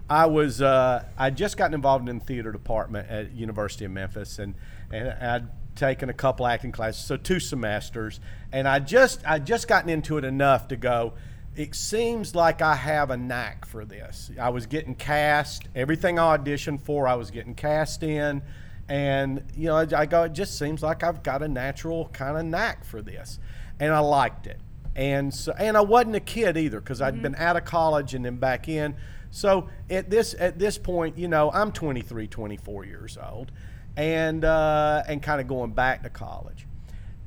I was uh, I just gotten involved in the theater department at University of Memphis, and and I'd taken a couple acting classes, so two semesters, and I just I just gotten into it enough to go. It seems like I have a knack for this. I was getting cast. Everything I auditioned for, I was getting cast in. And, you know, I, I go, it just seems like I've got a natural kind of knack for this. And I liked it. And so, and I wasn't a kid either because i had been out of college and then back in. So at this at this point, you know, I'm 23, 24 years old, and uh, and kind of going back to college.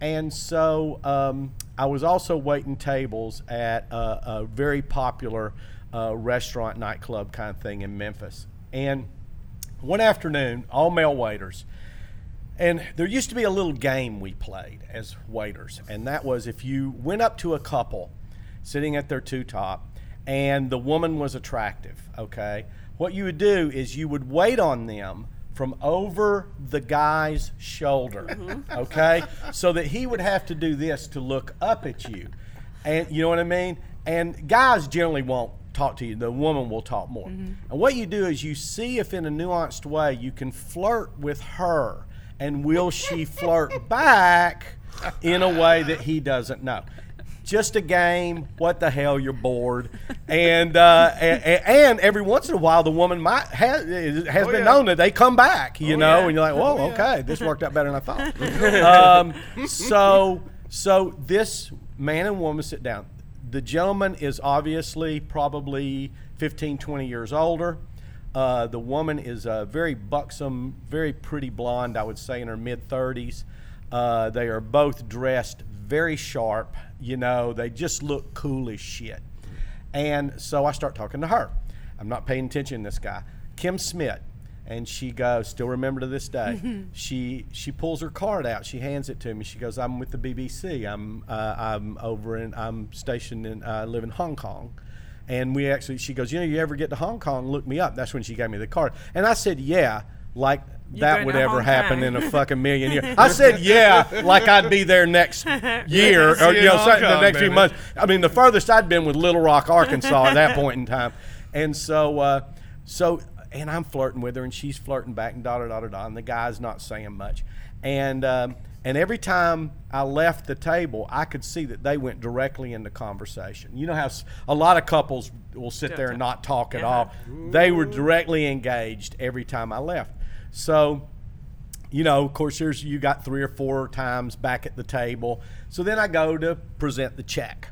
And so um, I was also waiting tables at a, a very popular uh, restaurant nightclub kind of thing in Memphis. And one afternoon, all male waiters, and there used to be a little game we played as waiters, and that was if you went up to a couple sitting at their two top, and the woman was attractive, okay, what you would do is you would wait on them from over the guy's shoulder, mm-hmm. okay, so that he would have to do this to look up at you, and you know what I mean. And guys generally won't talk to you. The woman will talk more. Mm-hmm. And what you do is you see if in a nuanced way you can flirt with her and will she flirt back in a way that he doesn't know. Just a game. What the hell? You're bored, and uh, and, and every once in a while, the woman might has has Oh, been yeah. known that they come back. You Oh, know, yeah. and you're like, whoa, Oh, yeah. okay, this worked out better than I thought. um, so so this man and woman sit down. The gentleman is obviously probably 15, 20 years older. Uh, the woman is a very buxom, very pretty blonde, I would say, in her mid 30s. Uh, they are both dressed very sharp. You know, they just look cool as shit. And so I start talking to her. I'm not paying attention to this guy, Kim Smith. And she goes, still remember to this day. she she pulls her card out. She hands it to me. She goes, "I'm with the BBC. I'm uh, I'm over in I'm stationed in uh, I live in Hong Kong." And we actually, she goes, "You know, you ever get to Hong Kong? Look me up." That's when she gave me the card. And I said, "Yeah." Like that would ever happen in a fucking million years. I said, "Yeah," like I'd be there next year or you know, the next few months. I mean, the furthest I'd been with Little Rock, Arkansas at that point in time. And so, uh, so, and I'm flirting with her, and she's flirting back, and da da da da da. And the guy's not saying much. And um, and every time I left the table, I could see that they went directly into conversation. You know how a lot of couples will sit there and not talk at all. They were directly engaged every time I left. So you know, of course, there's you got three or four times back at the table. So then I go to present the check,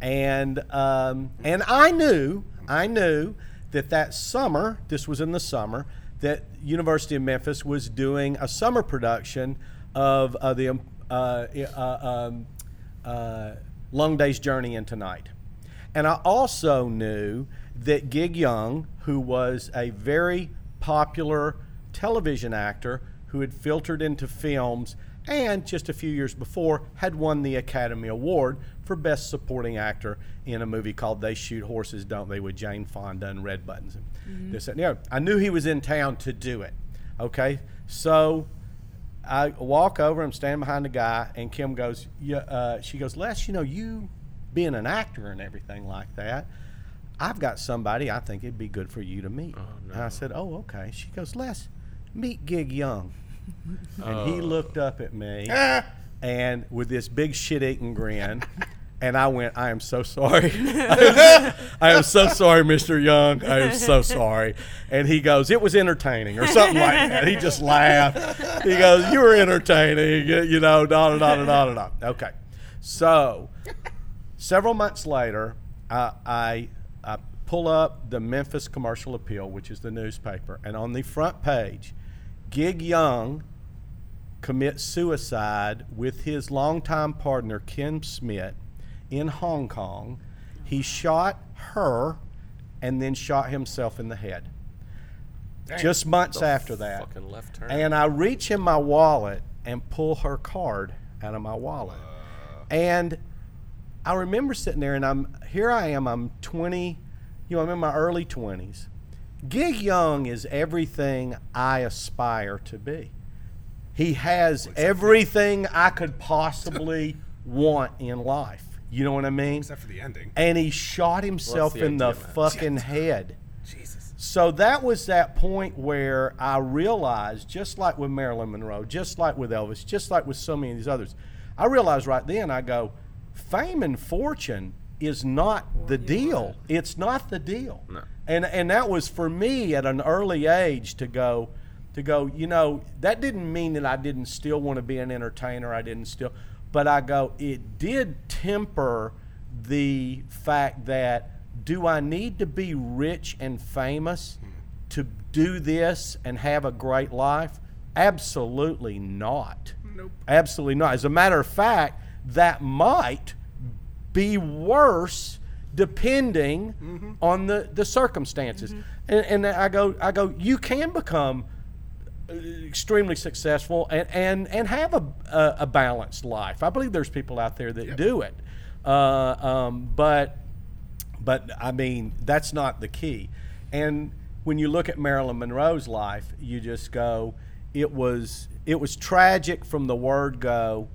and um, and I knew, I knew that that summer, this was in the summer, that University of Memphis was doing a summer production of uh, the um, uh, uh, um, uh, Long Day's Journey into Night. And I also knew that Gig Young, who was a very popular television actor who had filtered into films and just a few years before had won the Academy Award for Best Supporting Actor in a movie called They Shoot Horses, Don't They, with Jane Fonda and Red Buttons. And this, that, and the other. I knew he was in town to do it. Okay, so I walk over. I'm standing behind the guy, and Kim goes, "Yeah." Uh, she goes, "Les, you know, you being an actor and everything like that, I've got somebody I think it'd be good for you to meet." And I said, "Oh, okay." She goes, "Les, meet Gig Young." and he oh. looked up at me, ah. and with this big shit-eating grin. And I went, I am so sorry. I am so sorry, Mr. Young. I am so sorry. And he goes, It was entertaining, or something like that. He just laughed. He goes, You were entertaining, you you know, da da da da da da. da. Okay. So, several months later, I, I, I pull up the Memphis Commercial Appeal, which is the newspaper, and on the front page, Gig Young commits suicide with his longtime partner Kim Smith in Hong Kong. He shot her and then shot himself in the head. Just months after that. Fucking left turn. And I reach in my wallet and pull her card out of my wallet. And I remember sitting there and I'm here I am, I'm 20, you know, I'm in my early 20s. Gig Young is everything I aspire to be. He has everything I could possibly want in life. You know what I mean? Except for the ending. And he shot himself the in the fucking head. Jesus. So that was that point where I realized, just like with Marilyn Monroe, just like with Elvis, just like with so many of these others, I realized right then, I go, fame and fortune is not the deal. It's not the deal. No. And and that was for me at an early age to go, to go. You know, that didn't mean that I didn't still want to be an entertainer. I didn't still, but I go, it did temper the fact that do I need to be rich and famous to do this and have a great life? Absolutely not. Nope. Absolutely not. As a matter of fact, that might be worse depending on the, the circumstances. And, and I go, I go, you can become uh, extremely successful and, and, and have a, a, a balanced life. I believe there's people out there that do it. Uh, um, but but I mean, that's not the key. And when you look at Marilyn Monroe's life, you just go, it was it was tragic from the word go,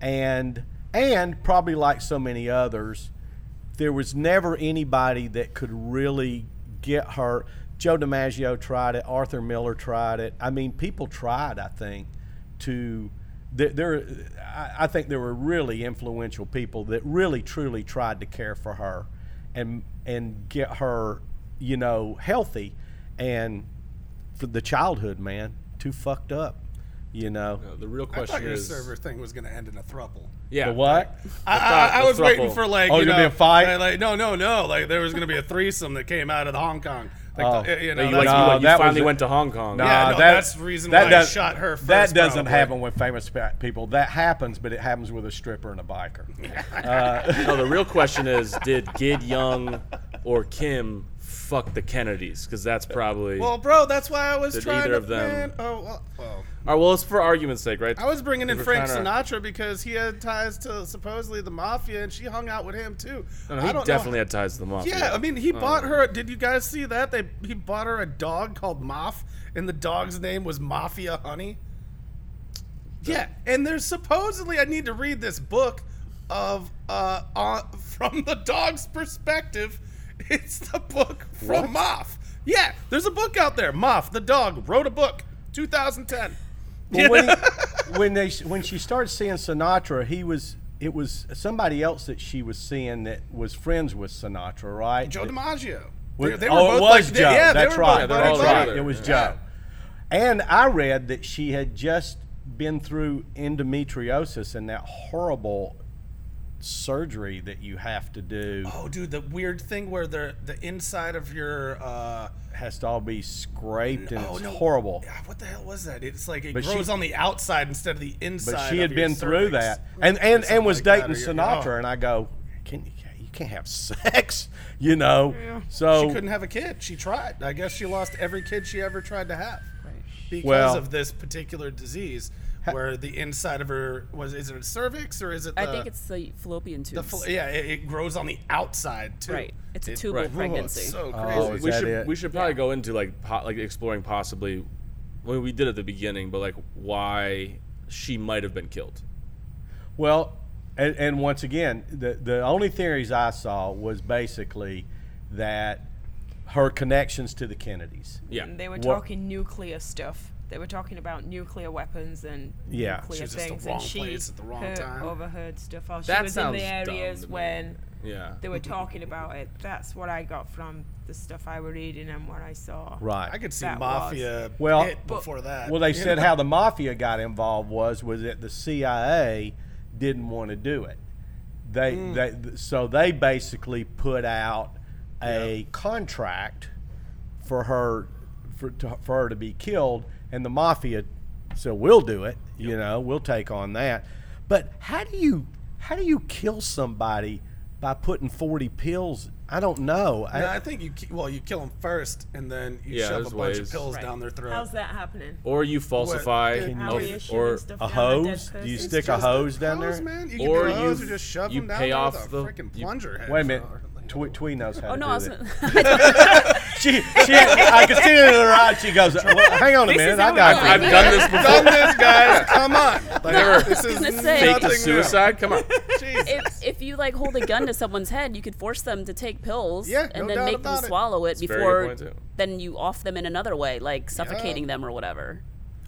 and and probably like so many others, there was never anybody that could really get her. Joe DiMaggio tried it. Arthur Miller tried it. I mean, people tried. I think to there, there I, I think there were really influential people that really truly tried to care for her, and and get her, you know, healthy, and for the childhood, man, too fucked up, you know. No, the real question I thought question your server thing was going to end in a thruple. yeah, The what? I, thought I, I the was waiting for like Oh, you know be a fight? Like, like, no no no like there was gonna be a threesome that came out of the Hong Kong. Like, Oh. the, you know, You, that's- like, No, you, like, you that finally a- went to Hong Kong. Yeah, Nah, no, that's the reason why I shot her That doesn't probably. happen with famous people. That happens, but it happens with a stripper and a biker. No, the real question is, did Gig Young or Kim fuck the Kennedys? Because that's probably. well, bro, that's why I was Did trying either to. of them- Man, oh well, well. All right, well, it's for argument's sake, right? I was bringing in We're Frank trying to- Sinatra because he had ties to supposedly the mafia, and she hung out with him too. No, no, I he don't definitely had ties to the mafia. Yeah, I mean, he Oh. bought her. Did you guys see that? They he bought her a dog called Maf, and the dog's name was Mafia Honey. Yeah, and there's supposedly I need to read this book of uh on, from the dog's perspective. It's the book from Maf. Yeah, there's a book out there. Maf, the dog, wrote a book, 2010. Well, when, he, when they when she started seeing Sinatra, he was it was somebody else that she was seeing that was friends with Sinatra, right? Joe That- DiMaggio. They- they oh, both it was like- Joe. yeah, they That's were right. both they're That's all right. It was Yeah. Joe. And I read that she had just been through endometriosis and that horrible surgery that you have to do Oh, dude, the weird thing where the the inside of your uh, has to all be scraped and oh it's no, horrible. Yeah, what the hell was that? It's like it But she- grows on the outside instead of the inside. But she had been through that, and and and was like dating your- Sinatra, oh. and I go, can you you can't have sex, you know? So She couldn't have a kid. She tried. I guess she lost every kid she ever tried to have because Well- of this particular disease, where the inside of her was is it a cervix or is it? The, I think it's the fallopian the tubes. fl- yeah. It, it grows on the outside too. Right. It's a It- tubal Right. pregnancy. So Oh, crazy. is we that should it? we should probably Yeah. go into like po- like exploring possibly. Well, we did at the beginning, but like why she might have been killed. Well, and, and once again, the the only theories I saw was basically that her connections to the Kennedys. Yeah. And they were What- talking nuclear stuff. They were talking about nuclear weapons and Yeah. nuclear She was just the things, wrong and she at the wrong heard- time. overheard stuff. Or she That was in the areas when Yeah. they were talking about it. That's what I got from the stuff I was reading and what I saw. Right. I could see That mafia Well- hit before that. Well, they you said know? how the mafia got involved was was that the CIA didn't want to do it. They Hmm. they so they basically put out a contract for her for to, for her to be killed, and the mafia so we'll do it. You know, we'll take on that. But how do you how do you kill somebody by putting forty pills? I don't know. No, I think you well you kill them first and then you Yeah, shove a bunch ways. of pills Right. down their throat. How's that happening? Or you falsify, Can a- you shooting or a down a dead hose? Do you stick a hose down hose, there? man. You Or a hose you- or just shove you them down pay there off with the- a freaking you- plunger head. Wait a minute. or- Twee, Twee knows how Oh to no, do I was. this. she, she, I can see it in her eyes. She goes, well, "Hang on a This minute, is I how got I I've this." done this before. Done this, guys. Come on. Like, Never this is gonna say- Fake nothing the new. suicide. Come on. Jesus. if, if you like hold a gun to someone's head, you could force them to take pills Yeah, and no then doubt make them about it. swallow it very good before point, too. then you off them in another way, like suffocating Yeah. them or whatever.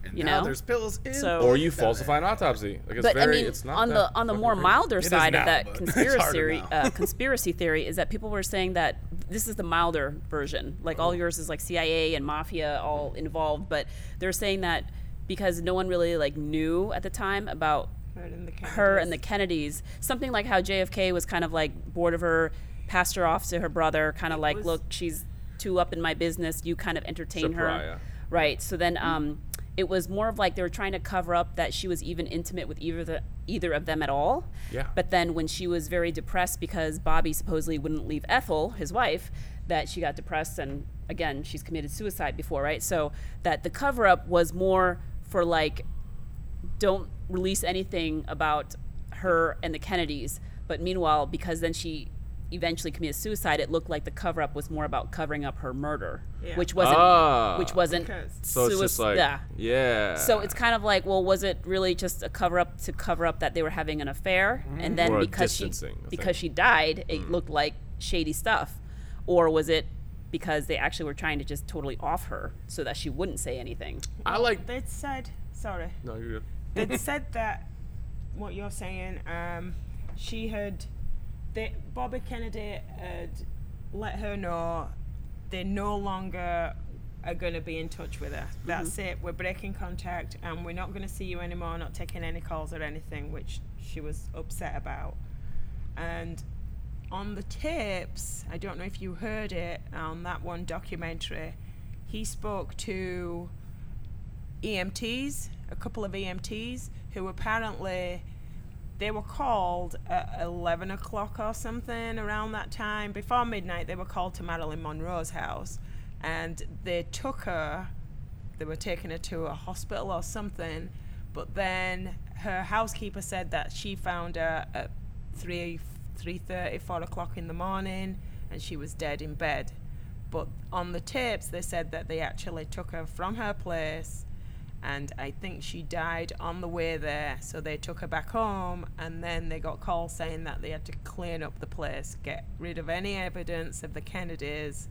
And you now know? there's pills in. So- Or you falsify an autopsy. Like it's But very. I mean, it's not on that the on the more crazy. milder is side now, of that conspiracy theory, uh, conspiracy theory is that people were saying that this is the milder version. Like all yours is like CIA and mafia all involved, but they're saying that because no one really like knew at the time about Her and the her and the Kennedys. Kennedys. Something like how JFK was kind of like bored of her, passed her off to her brother, kind of It like, was- look, she's too up in my business. You kind of entertain her, pariah. right? So then, um, it was more of like they were trying to cover up that she was even intimate with either the either of them at all. Yeah. But then when she was very depressed because Bobby supposedly wouldn't leave Ethel, his wife, that she got depressed and again she's committed suicide before, right? So that the cover up was more for like don't release anything about her and the Kennedys. But meanwhile, because then she eventually committed suicide, it looked like the cover up was more about covering up her murder, Yeah. which wasn't Ah. which wasn't Because- So it's just like yeah. yeah. So it's kind of like, well, was it really just a cover up to cover up that they were having an affair, and then Or because she because she died, it looked like shady stuff, or was it because they actually were trying to just totally off her so that she wouldn't say anything? I like. They said, sorry. No, you're good. they'd said that what you're saying. Um, she had, they, Bobby Kennedy had let her know they no longer are going to be in touch with her. Mm-hmm. That's it. We're breaking contact, and we're not going to see you anymore. Not taking any calls or anything, which she was upset about. And on the tapes, I don't know if you heard it on that one documentary. He spoke to EMTs, a couple of EMTs, who apparently they were called at 11 o'clock or something around that time. Before midnight, they were called to Marilyn Monroe's house and they took her, they were taking her to a hospital or something. But then her housekeeper said that she found her at 3, 3.30, 4 o'clock in the morning and she was dead in bed. But on the tapes, they said that they actually took her from her place and I think she died on the way there. So they took her back home, and then they got calls saying that they had to clean up the place, get rid of any evidence of the Kennedys.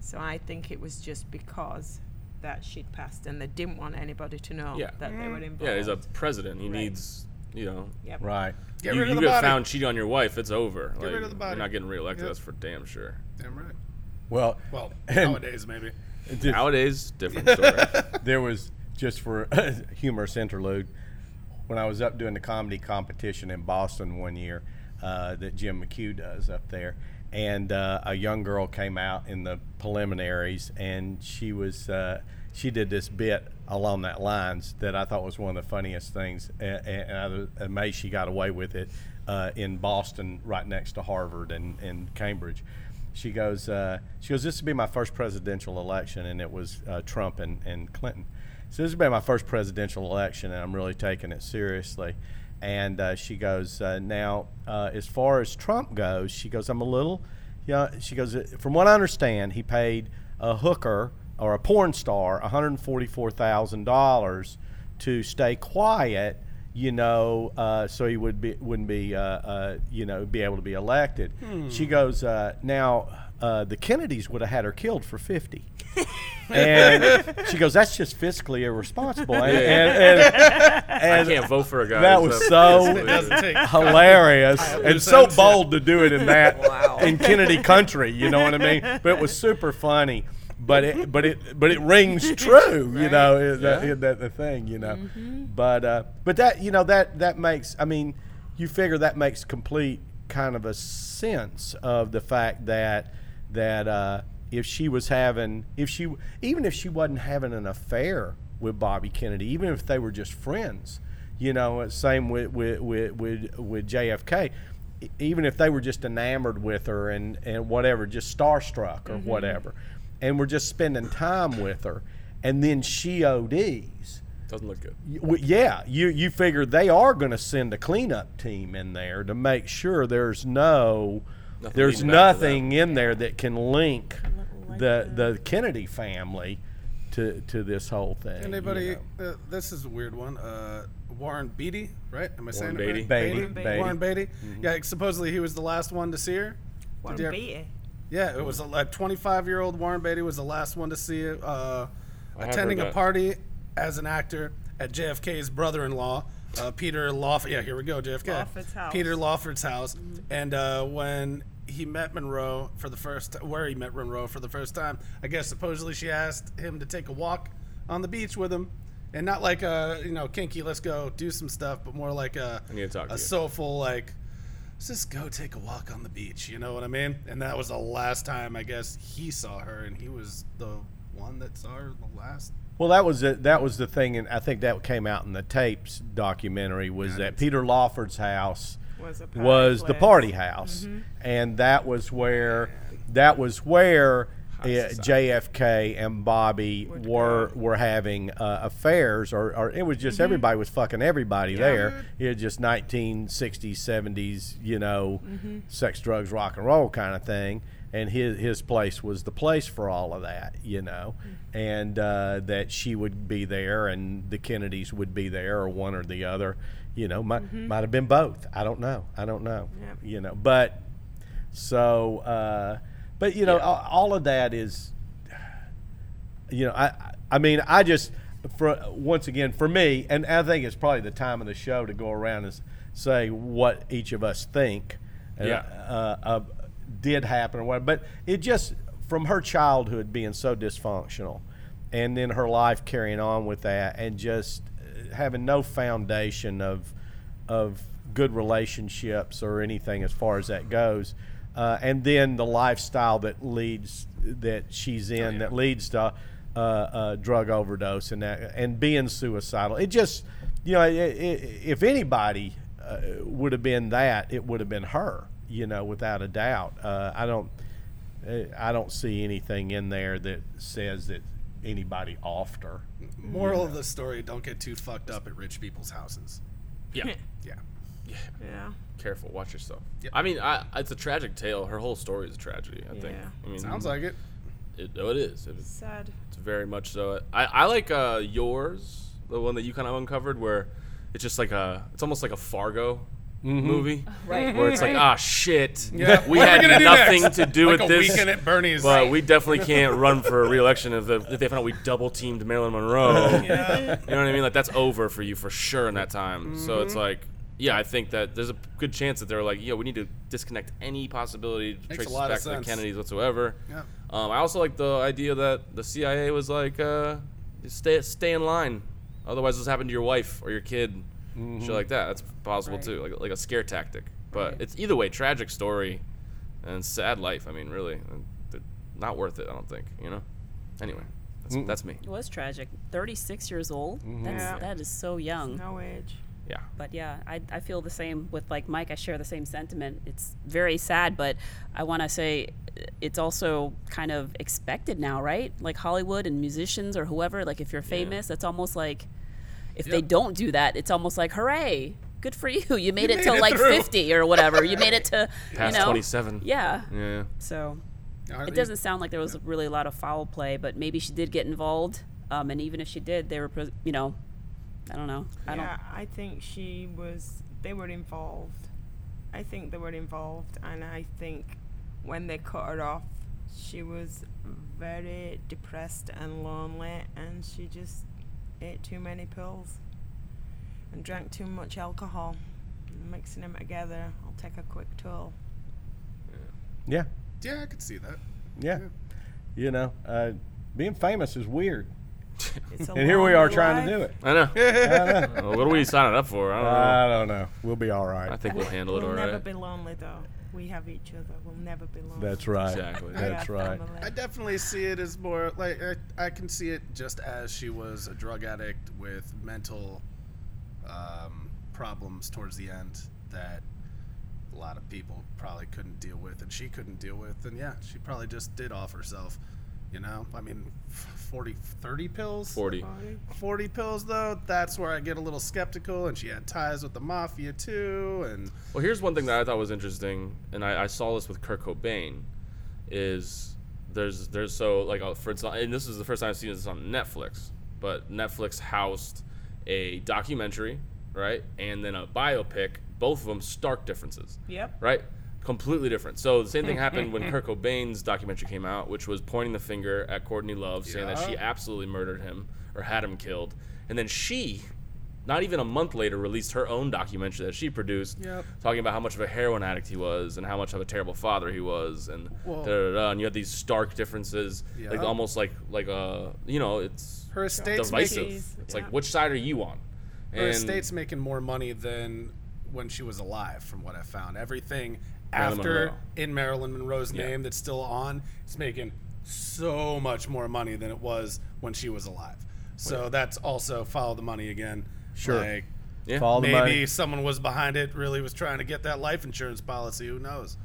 So I think it was just because that she'd passed, and they didn't want anybody to know Yeah. that they were involved. Yeah, he's a president. He needs, you know, Yep. Right. Get you, rid you of the get body. found cheating on your wife, it's over. Get rid of the body. You're not getting reelected. Yep. That's for damn sure. Damn right. Well, Well, nowadays maybe. Nowadays, different story. there was just for humorous interlude when I was up doing the comedy competition in Boston one year uh, that Jim McCue does up there, and uh, a young girl came out in the preliminaries, and she was uh, she did this bit along that lines that I thought was one of the funniest things, and, and I was amazed she got away with it uh, in Boston, right next to Harvard and, and Cambridge she goes, uh, she goes, this will be my first presidential election, and it was uh, Trump and, and Clinton. So this has been my first presidential election, and I'm really taking it seriously. And uh, she goes, uh, now, uh, as far as Trump goes, she goes, I'm a little, yeah. She goes, "Uh, from what I understand, he paid a hooker or a porn star $144,000 to stay quiet you know, uh, so he would be wouldn't be, uh, uh, you know, be able to be elected. She goes, uh, now uh, the Kennedys would have had her killed for fifty, and she goes, that's just fiscally irresponsible. And, and, and, I can't vote for a guy. that was so It doesn't take hilarious and so bold to do it in that in Kennedy country. You know what I mean? But it was super funny. But it but it but it rings true. You know is that, is that the thing. You know, but uh, but that you know that that makes. I mean, you figure that makes complete kind of a sense of the fact that that uh, if she was having if she even if she wasn't having an affair with Bobby Kennedy, even if they were just friends, you know, same with with with with, with JFK. Even if they were just enamored with her and, and whatever, just starstruck or whatever, and were just spending time with her, and then she ODs. Doesn't look good. Yeah, you you figure they are going to send a cleanup team in there to make sure there's no Nothing there's leading back to nothing in there that can link the the Kennedy family to to this whole thing. you Anybody? know. Uh, this is a weird one. Uh, Warren Beatty, right? Am I saying Beatty. it right? Beatty, Warren Beatty. Beatty. Warren Beatty. Yeah, supposedly he was the last one to see her. Warren Did you ever- Beatty. Yeah, it was a 25 year old Warren Beatty was the last one to see it. Uh, I have attending heard a that. party as an actor at JFK's brother-in-law, uh, Peter Lawford. Yeah, here we go, JFK. Lawford's house. Peter Lawford's house, and uh, when he met Monroe for the first, where he met Monroe for the first time, I guess supposedly she asked him to take a walk on the beach with him. And not like a you know kinky, let's go do some stuff, but more like a I need to talk to a you. soulful like let's just go take a walk on the beach. You know what I mean? And that was the last time I guess he saw her, and he was the one that saw her the last. Well, that was the, that was the thing, and I think that came out in the tapes documentary was that Peter Lawford's house Was a party was the party house, mm-hmm. and that was where that was where JFK and Bobby were go. were having uh, affairs, or, or it was just everybody was fucking everybody there. It was just 1960s, 70s, you know, sex, drugs, rock and roll kind of thing. And his his place was the place for all of that, you know, and uh, that she would be there, and the Kennedys would be there, or one or the other, you know, might might have been both. I don't know. I don't know. Yep. You know, but so, uh, but you know, all, all of that is, you know, I, I mean, I just, for once again for me, and I think it's probably the time of the show to go around and say what each of us think. uh, Yeah. Uh, uh, did happen or what, but it just from her childhood being so dysfunctional, and then her life carrying on with that, and just uh, having no foundation of of good relationships or anything as far as that goes. Uh, and then the lifestyle that leads that she's in that leads to uh, uh, drug overdose and that and being suicidal. It just you know i i if anybody uh, would have been that, it would have been her. You know, without a doubt. Uh, I don't uh, I don't see anything in there that says that anybody offed her. Moral of the story: Don't get too fucked up at rich people's houses. Yeah. Yeah. Yeah. Careful. Watch yourself. Yep. I mean, I, it's a tragic tale. Her whole story is a tragedy. I think. Yeah. I mean, Sounds like it. it. Oh, it is. It is. Sad. It's very much so. I, I like uh, yours, the one that you kind of uncovered, where it's just like a, it's almost like a Fargo movie, Right. where it's like, ah, shit, Yeah. we had we gonna do nothing next? to do like with a this. weekend at Bernie's. But we definitely can't run for a re-election if, the, if they found out we double teamed Marilyn Monroe. You know what I mean? Like that's over for you for sure in that time. So Mm-hmm. it's like, yeah, I think that there's a good chance that they're like, yeah, we need to disconnect any possibility to Makes trace this back to the. Kennedys whatsoever. Yeah. Um, I also like the idea that the CIA was like, uh, stay stay in line, otherwise this happened to your wife or your kid, shit like that. That's possible Right. too, like like a scare tactic. But Right. it's either way, tragic story, and sad life. I mean, really, not worth it. I don't think. You know. Anyway, that's, that's me. It was tragic. 36 years old. That's Yeah. that is so young. No age. Yeah. But yeah, I, I feel the same with like Mike. I share the same sentiment. It's very sad, but I want to say it's also kind of expected now, right? Like Hollywood and musicians or whoever. Like if you're famous, it's almost like if they don't do that, it's almost like hooray, good for you. You made it made to it like through. 50 or whatever. You made it to Past you know 27. Yeah. Yeah. So Aren't it doesn't sound like there was really a lot of foul play, but maybe she did get involved. Um, and even if she did, they were, you know, I don't know. I don't. yeah, I think she was. They were involved. I think they were involved, and I think when they cut her off, she was very depressed and lonely, and she just ate too many pills and drank too much alcohol. Mixing them together, I'll take a quick toll. Yeah, Yeah, yeah I could see that. yeah. You know, uh, being famous is weird, It's a and here we are lonely trying to do it. I know. Well, what are we signing up for? I don't know. I don't know. We'll be all right. I think we'll handle it We'll never be lonely though. We have each other. We'll never be lonely. That's right. Exactly. That's right. family. I definitely see it as more like I, I can see it just as she was a drug addict with mental um, problems towards the end that a lot of people probably couldn't deal with and she couldn't deal with and yeah she probably just did off herself you know i mean f- 40 30 pills 40. 40 pills though that's where i get a little skeptical and she had ties with the mafia too and Well, here's one thing that I thought was interesting, and I, I saw this with Kurt Cobain, is there's there's so like uh, for instance, and this is the first time I've seen this on Netflix, but Netflix housed a documentary, right, and then a biopic, both of them stark differences, Yep. right, completely different. So the same thing happened when Kurt Cobain's documentary came out, which was pointing the finger at Courtney Love, saying that she absolutely murdered him or had him killed, and then she. Not even a month later, released her own documentary that she produced, Yep. talking about how much of a heroin addict he was and how much of a terrible father he was and da, da, da, and you had these stark differences like almost like like uh you know it's her estate's divisive making it's yeah. like which side are you on Her and estate's making more money than when she was alive, from what I found. Everything Marilyn after Monroe. in Marilyn Monroe's Yeah. name that's still on, it's making so much more money than it was when she was alive. So that's also follow the money again. Sure. Like, yeah Follow the maybe money. someone was behind it, really was trying to get that life insurance policy. Who knows?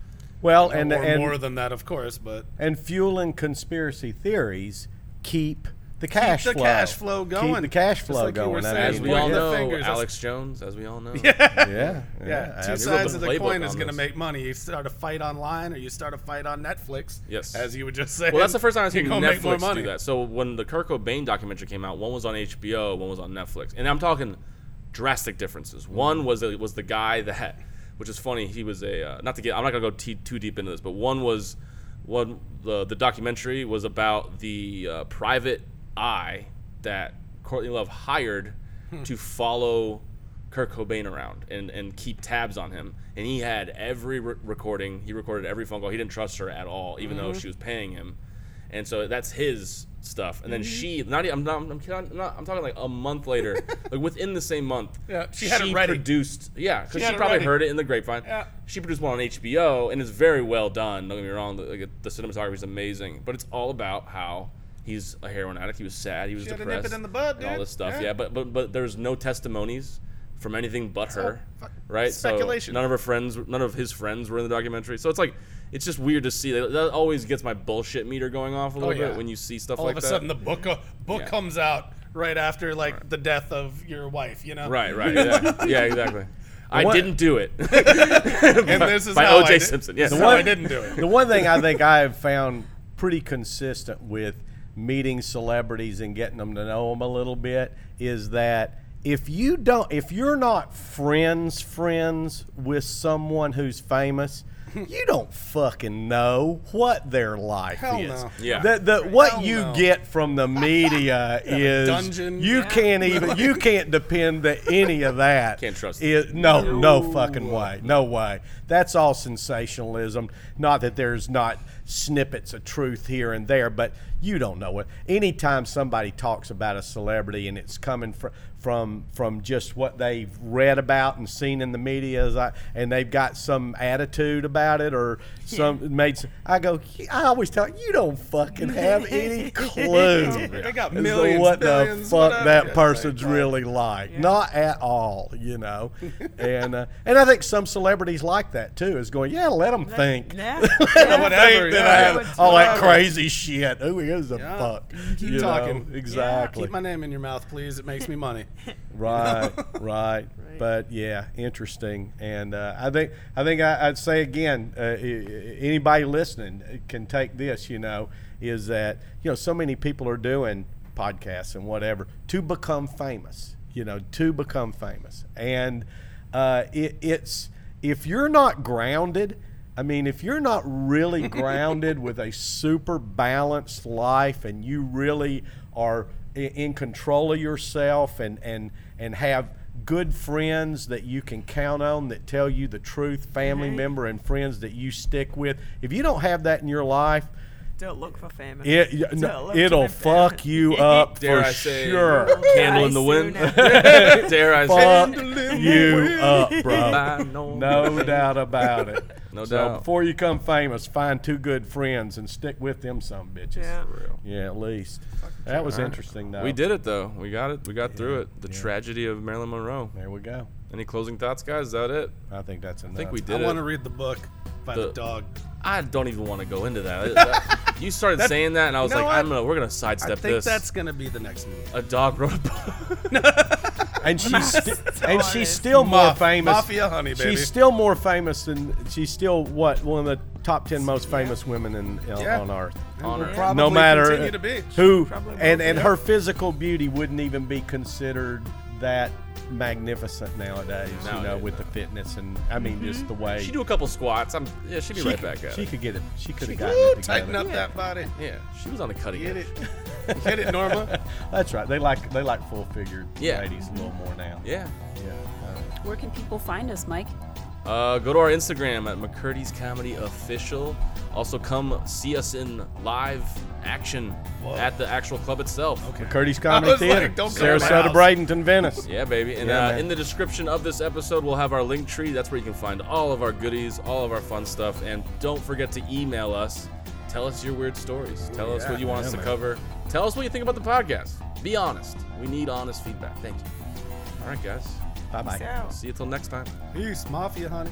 Well, and or and more than that, of course. But and fueling conspiracy theories keep the cash the flow. cash flow Keep going. the cash flow like you were going. I saying. as we all know fingers, that's- alex jones as we all know yeah, yeah, yeah, two sides of the coin is going to make money. You start a fight online, or you start a fight on Netflix. Yes. as you would just say. well that's the first time i've seen You're make more netflix money. do that so when the Kurt Cobain documentary came out one was on hbo one was on netflix and i'm talking drastic differences Mm-hmm. one was a, was the guy that which is funny he was a uh, not to get i'm not gonna go t- too deep into this but one was one the the documentary was about the uh, private eye that Courtney Love hired Hmm. to follow Kurt Cobain around and, and keep tabs on him. And he had every re- recording. He recorded every phone call. He didn't trust her at all, even though Mm-hmm. she was paying him. And so that's his stuff. And then Mm-hmm. she, not, I'm not, I'm, not, I'm, not, I'm talking like a month later, like within the same month. Yeah, she had it ready. produced, yeah, because She she, probably heard it in the grapevine. Yeah. She produced one on HBO, and it's very well done. Don't get me wrong, the, like, the cinematography is amazing, but it's all about how he's a heroin addict. He was sad. He was She had to depressed. nip it in the bud, and all this stuff. Yeah. Yeah, but but but there's no testimonies from anything but all her, fucking right? speculation. So none of her friends, none of his friends were in the documentary. So it's like it's just weird to see. That, that always gets my bullshit meter going off a little Oh, yeah. bit when you see stuff All like that. All of a that. sudden, the book uh, book Yeah. comes out right after like the death of your wife. You know, right, right, yeah, yeah, exactly. I one- didn't do it. And this is By O.J. Simpson, yes. The how I one- didn't do it. the one thing I think I have found pretty consistent with meeting celebrities and getting them to know them a little bit is that if you don't if you're not friends friends with someone who's famous you don't fucking know what their life Hell is. no. Yeah. The, the, what Hell you no. get from the media is dungeon. you Yeah. can't even you can't depend that any of that. Can't trust it. No, no fucking way. No way. That's all sensationalism. Not that there's not snippets of truth here and there, but you don't know it. Anytime somebody talks about a celebrity and it's coming from from from just what they've read about and seen in the media, and they've got some attitude about it or some made. I go. I always tell you, you don't fucking have any clue. They got as to millions, what billions, the fuck whatever. that person's right. really like. Not at all, you know. and uh, and I think some celebrities like that too. Is going, yeah, let them think. Yeah. Yeah, whatever. Think that yeah, I yeah. have all that crazy shit. Who is the Yeah. fuck? Keep You know, talking. exactly. Keep my name in your mouth, please. It makes me money. Right, right. But yeah, interesting. And uh, I think I think I, I'd say again, uh, i- i- anybody listening can take this. You know, is that you know so many people are doing podcasts and whatever to become famous. You know, to become famous, and uh, it, it's if you're not grounded. I mean, if you're not really grounded with a super balanced life and you really are in control of yourself and, and, and have good friends that you can count on that tell you the truth, family Right. member and friends that you stick with, if you don't have that in your life, Don't look for famous. it, Don't no, look to it'll fuck famous. you up Dare for I say, sure. candle in the wind. Dare I say? Fuck you up, bro. No No doubt about it. No so doubt. before you come famous, find two good friends and stick with them some bitches. Yeah. Yeah, at least. That was interesting though. We did it though. We got it. We got through it. The tragedy of Marilyn Monroe. There we go. Any closing thoughts, guys? Is that it? I think that's enough. I think we did it. I want to read the book by the, The- dog. I don't even want to go into that. That- you started saying that, and I was you like, what? I'm gonna. We're gonna I sidestep think this. that's gonna be the next movie. a dog wrote a book. and she's sti- and she's Honest. still more famous. Mafia honey, baby. She's still more famous than she's still what one of the top ten most famous women in, in Yeah. on earth. on her. Probably no matter to be. who and and be. her physical beauty wouldn't even be considered that magnificent nowadays. you know, Nowadays, with the fitness and I mean just the way She do a couple squats. I'm. Yeah, she'd be she, right back at she it. could get it. She could have Woo, gotten it together. tighten up that body. Yeah, she was on the cutting Get edge. it. Get it, Norma. That's right. They like they like full figured Yeah. ladies a little more now. Yeah. Yeah. Uh, Where can people find us, Mike? Uh, go to our Instagram at McCurdy's Comedy Official. Also, come see us in live action Whoa. at the actual club itself. Okay. Curtis Comedy was like, Theater, don't go Sarasota, house. Bradenton, Venice. Yeah, baby. And Yeah, uh, in the description of this episode, we'll have our link tree. That's where you can find all of our goodies, all of our fun stuff. And don't forget to email us. Tell us your weird stories. Tell us what you want Yeah, us to man. cover. Tell us what you think about the podcast. Be honest. We need honest feedback. Thank you. All right, guys. Bye bye. See you till next time. Peace, Mafia honey.